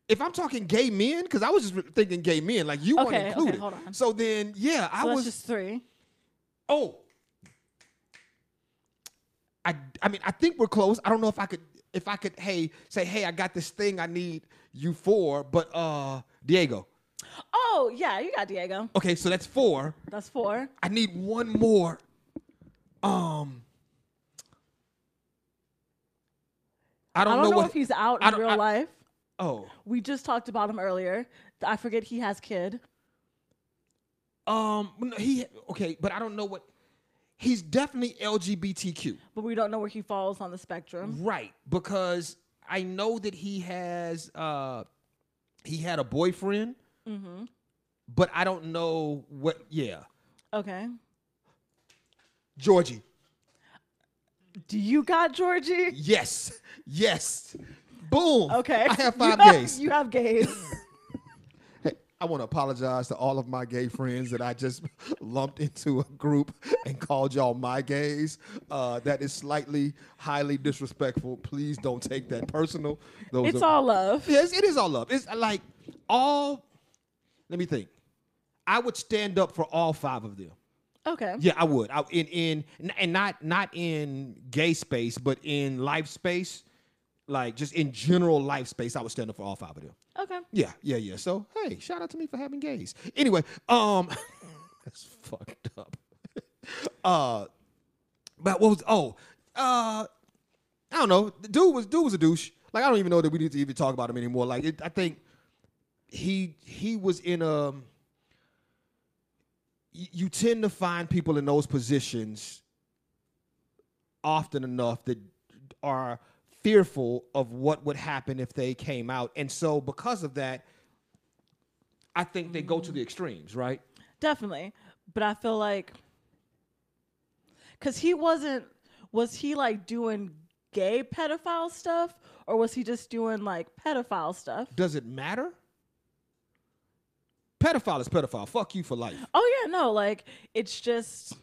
if I'm talking gay men, because I was just thinking gay men, like you Okay, weren't included. okay, hold on. So then, yeah, I So that's was. just three. Oh. I I mean I think we're close. I don't know if I could if I could hey say hey I got this thing I need you for, but uh Diego. Oh yeah, you got Diego. Okay, so that's four. That's four. I need one more. Um I don't, I don't know, what if he's out in real I- life. Oh. We just talked about him earlier. I forget he has kid. Um he okay, but I don't know what he's definitely LGBTQ. but we don't know where he falls on the spectrum. Right, because I know that he has uh he had a boyfriend, Mm-hmm. but I don't know what. Yeah, Okay. Georgie. Do you got Georgie? Yes, yes. Boom. Okay. I have <laughs> You five have- gays. You have gays. <laughs> Hey, I want to apologize to all of my gay friends that I just <laughs> lumped into a group and called y'all my gays. Uh, that is slightly highly disrespectful. Please don't take that personal. Those it's are- all love. Yes, it is all love. It's like all. Let me think. I would stand up for all five of them. Okay. Yeah, I would. I, in in and not not in gay space, but in life space, like just in general life space, I would stand up for all five of them. Okay. Yeah, yeah, yeah. So hey, shout out to me for having gays. Anyway, um, <laughs> that's fucked up. <laughs> uh, but what was oh, uh, I don't know. The dude was dude was a douche. Like I don't even know that we need to even talk about him anymore. Like it, I think he he was in a. You tend to find people in those positions often enough that are fearful of what would happen if they came out. And so because of that, I think they go to the extremes, right? Definitely. But I feel like cuz he wasn't was he like doing gay pedophile stuff or was he just doing like pedophile stuff? Does it matter? Pedophile is pedophile. Fuck you for life. Oh yeah, no, like it's just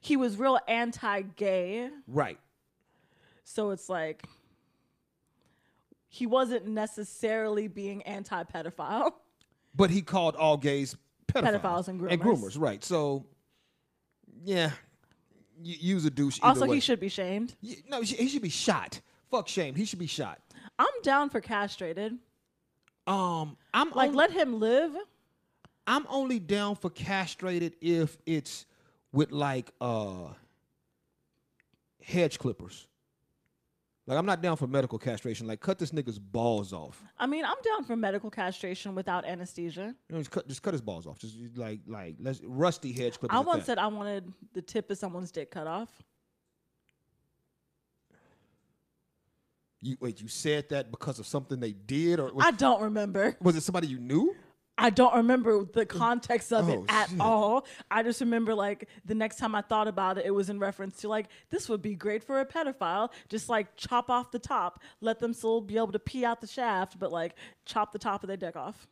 he was real anti-gay, Right. so it's like he wasn't necessarily being anti-pedophile. but he called all gays pedophiles, Pedophiles and and groomers. groomers, right? So, yeah, y- use a douche. Also, way. he should be shamed. No, he should be shot. Fuck shame. He should be shot. I'm down for castrated. Um, I'm Like, on- let him live. I'm only down for castrated if it's with like uh hedge clippers. Like I'm not down for medical castration. Like cut this nigga's balls off. I mean, I'm down for medical castration without anesthesia. You know, just cut just cut his balls off. Just like like let's rusty hedge clippers. I once said I wanted the tip of someone's dick cut off. You wait, you said that because of something they did, or was, I don't remember. was it somebody you knew? I don't remember the context of it Oh, at shit. all. I just remember like the next time I thought about it, it was in reference to like this would be great for a pedophile. Just like chop off the top, let them still be able to pee out the shaft, but like chop the top of their dick off.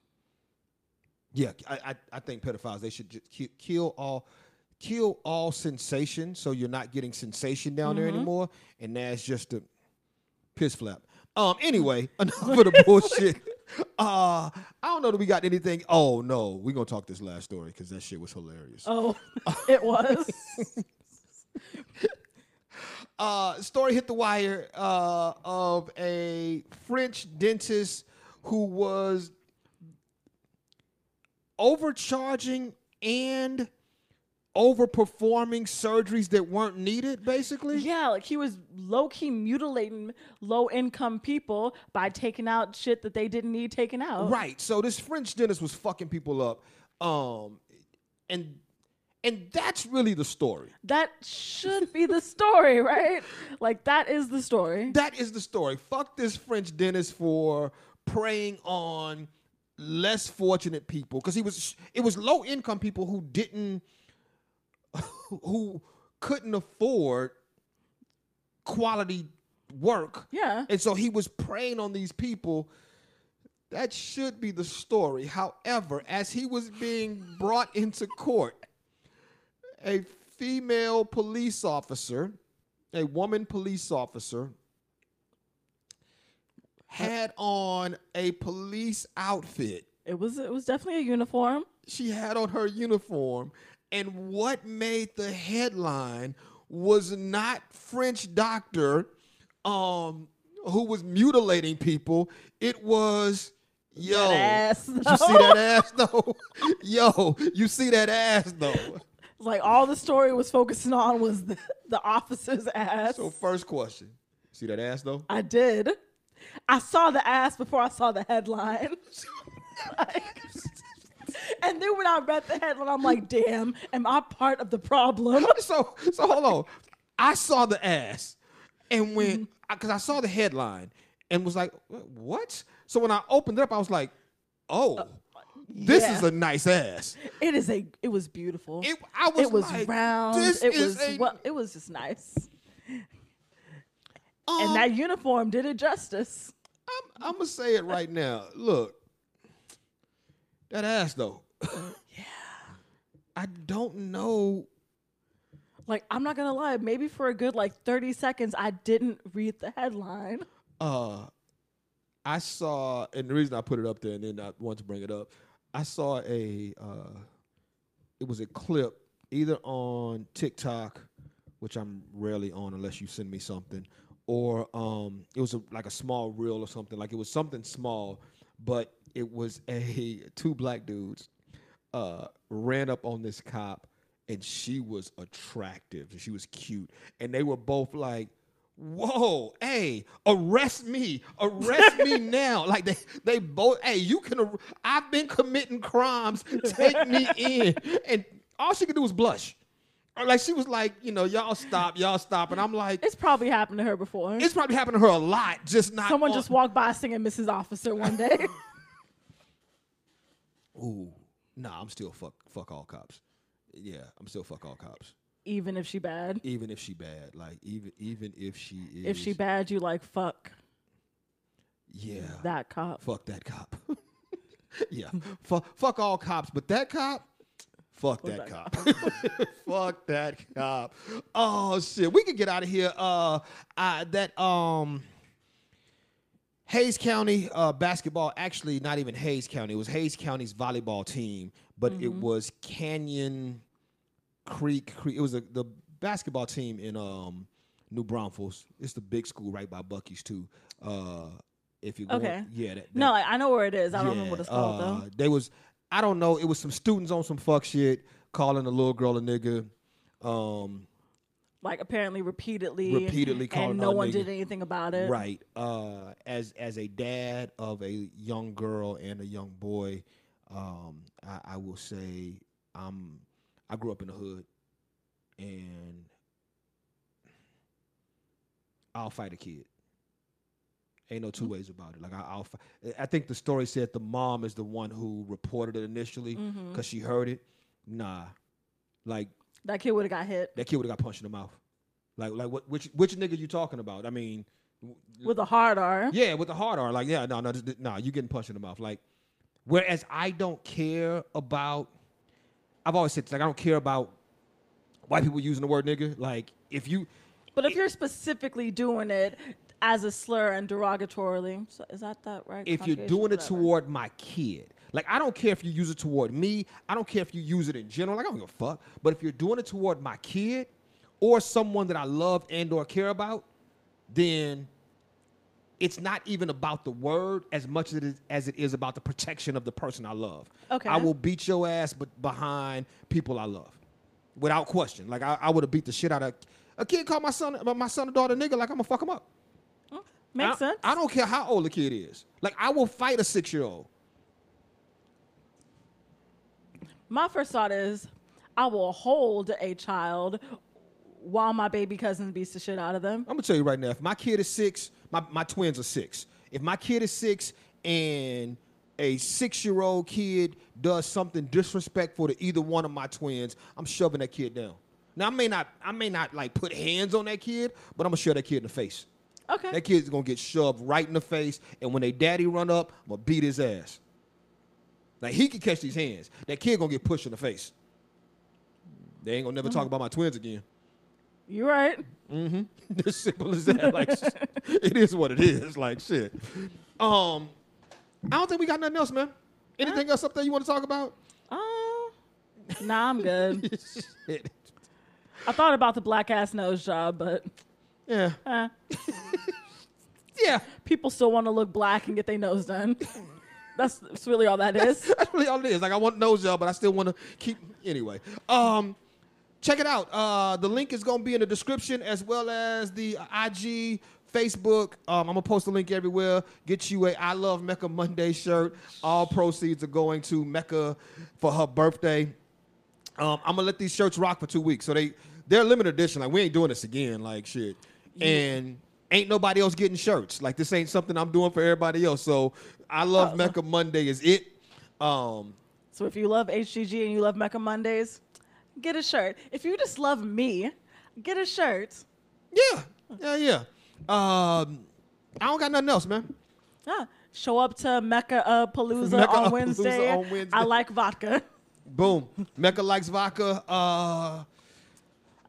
Yeah, I I, I think pedophiles they should just ki- kill all kill all sensation, so you're not getting sensation down there mm-hmm. anymore, and that's just a piss flap. Um. Anyway, <laughs> enough of the bullshit. <laughs> Uh, I don't know that we got anything. Oh no, we gonna talk this last story because that shit was hilarious. Oh, <laughs> it was. uh, story hit the wire uh, of a French dentist who was overcharging and overperforming surgeries that weren't needed, basically. yeah, like he was low key mutilating low income people by taking out shit that they didn't need taken out. Right. So this French dentist was fucking people up. Um, and and that's really the story. That should be the story, <laughs> right? Like that is the story. That is the story. Fuck this French dentist for preying on less fortunate people because he was it was low income people who didn't <laughs> who couldn't afford quality work. Yeah. And so he was preying on these people. That should be the story. However, as he was being brought into court, a female police officer, a woman police officer, had on a police outfit. It was it was definitely a uniform. She had on her uniform, and what made the headline was not French doctor um who was mutilating people. It was yo. Ass, You see that ass though? <laughs> Yo, you see that ass though? Like all the story was focusing on was the, the officer's ass. So first question. See that ass though? I did. I saw the ass before I saw the headline. <laughs> <laughs> Like- and then when I read the headline, I'm like, damn, am I part of the problem? <laughs> so so hold on. I saw the ass, and when because I saw the headline and was like, what? So when I opened it up, I was like, oh, this yeah. is a nice ass. It is a it was beautiful. It, I was it was like, round. This It is was a, well, it was just nice. um, And that uniform did it justice. I'm, I'm gonna say it right now. Look, that ass though. yeah. <laughs> I don't know. Like, I'm not gonna lie, maybe for a good like 30 seconds, I didn't read the headline. uh I saw and the reason I put it up there and then I want to bring it up, I saw a uh it was a clip either on TikTok, which I'm rarely on unless you send me something, or um it was a, like a small reel or something. Like it was something small, but it was a two black dudes uh ran up on this cop and she was attractive and she was cute and they were both like whoa hey arrest me arrest me <laughs> now like they they both hey you can ar- i've been committing crimes take me in and all she could do was blush or like she was like you know y'all stop y'all stop and i'm like It's probably happened to her before. it's probably happened to her a lot just not Someone on- just walked by singing Mrs. Officer one day. <laughs> ooh nah i'm still fuck fuck all cops. Yeah i'm still fuck all cops. Even if she bad. even if she bad like even even if she is If she bad, you like fuck yeah. that cop. fuck that cop. <laughs> Yeah. Fuck, fuck all cops but that cop fuck that, that cop. <laughs> fuck that cop. Oh shit. We could get out of here. Uh, uh that um Hays County uh, basketball, actually not even Hays County. It was Hays County's volleyball team, but it was Canyon Creek. Creek. It was a, the basketball team in um, New Braunfels. It's the big school right by Buc-ee's too. Uh, if you Okay. yeah, that, No, that- I, I know where it is. I don't yeah, remember what it's called uh, though. They was, I don't know. It was some students on some fuck shit calling a little girl a nigga. Um, Like apparently repeatedly, Repeatedly and no one nigga. did anything about it. Right. Uh, as as a dad of a young girl and a young boy, um, I, I will say I'm I grew up in the hood, and I'll fight a kid. Ain't no two ways about it. Like I, I'll, fi- I think the story said the mom is the one who reported it initially because she heard it. Nah, like That kid would have got hit that kid would have got punched in the mouth. Like like what which which nigga you talking about? I mean, with a hard R. yeah, with a hard R, like, yeah, no, no, th- no, you getting punched in the mouth. Like, whereas I don't care about, I've always said, like, I don't care about white people using the word nigga. Like, if you, But if you're specifically doing it as a slur and derogatorily, so is that that right? if you're doing it Whatever. toward my kid, like, I don't care if you use it toward me. I don't care if you use it in general. Like, I don't give a fuck. But if you're doing it toward my kid or someone that I love and or care about, then it's not even about the word as much as it is, as it is about the protection of the person I love. Okay. I will beat your ass, but behind people I love, without question. Like I, I would have beat the shit out of a kid. Called my son, uh, my son or daughter nigga. Like I'm gonna fuck him up. Mm, makes I, sense. I don't care how old the kid is. Like I will fight a six year old. My first thought is, I will hold a child while my baby cousin beats the shit out of them. I'm gonna tell you right now. If my kid is six, my, my twins are six. If my kid is six and a six year old kid does something disrespectful to either one of my twins, I'm shoving that kid down. Now I may not I may not like put hands on that kid, but I'm gonna shove that kid in the face. Okay. That kid's gonna get shoved right in the face, and when they daddy run up, I'm gonna beat his ass. Like he can catch these hands. That kid gonna get pushed in the face. They ain't gonna never talk about my twins again. You're right. Mm-hmm. <laughs> As simple as that. Like <laughs> it is what it is. Like shit. Um, I don't think we got nothing else, man. Anything else up there you want to talk about? Uh, nah, I'm good. <laughs> Shit. I thought about the black ass nose job, but Yeah. eh, Yeah. people still want to look black and get their nose done. That's, that's really all that is. <laughs> That's really all it is. Like I want nose job, but I still want to keep anyway. Um, check it out. Uh, the link is gonna be in the description as well as the IG, Facebook. Um, I'm gonna post the link everywhere. Get you a I Love Mecca Monday shirt. All proceeds are going to Mecca for her birthday. Um, I'm gonna let these shirts rock for two weeks. So they they're limited edition. Like we ain't doing this again. Like shit. And ain't nobody else getting shirts. Like this ain't something I'm doing for everybody else. So I love Oh. Mecca Monday is it. Um, So if you love HGG and you love Mecca Mondays, get a shirt. If you just love me, get a shirt. yeah, yeah, yeah. Um, I don't got nothing else, man. Ah, show up to Mecca uh, Palooza Mecca on Wednesday. on Wednesday. I like vodka. Boom. Mecca likes vodka. Uh,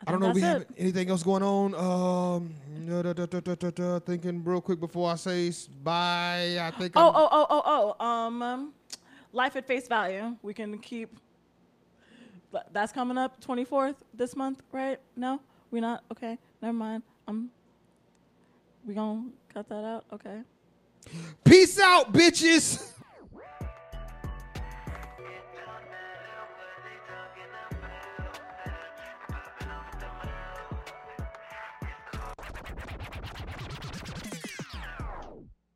I don't know if we have anything else going on. Um, da, da, da, thinking real quick before I say bye. I think. Oh, I'm- oh, oh, oh, oh. Um, um, life at face value. We can keep. That's coming up 24th this month, right? No, we're not. Okay, never mind. Um, we gonna cut that out. Okay. Peace out, bitches. <laughs>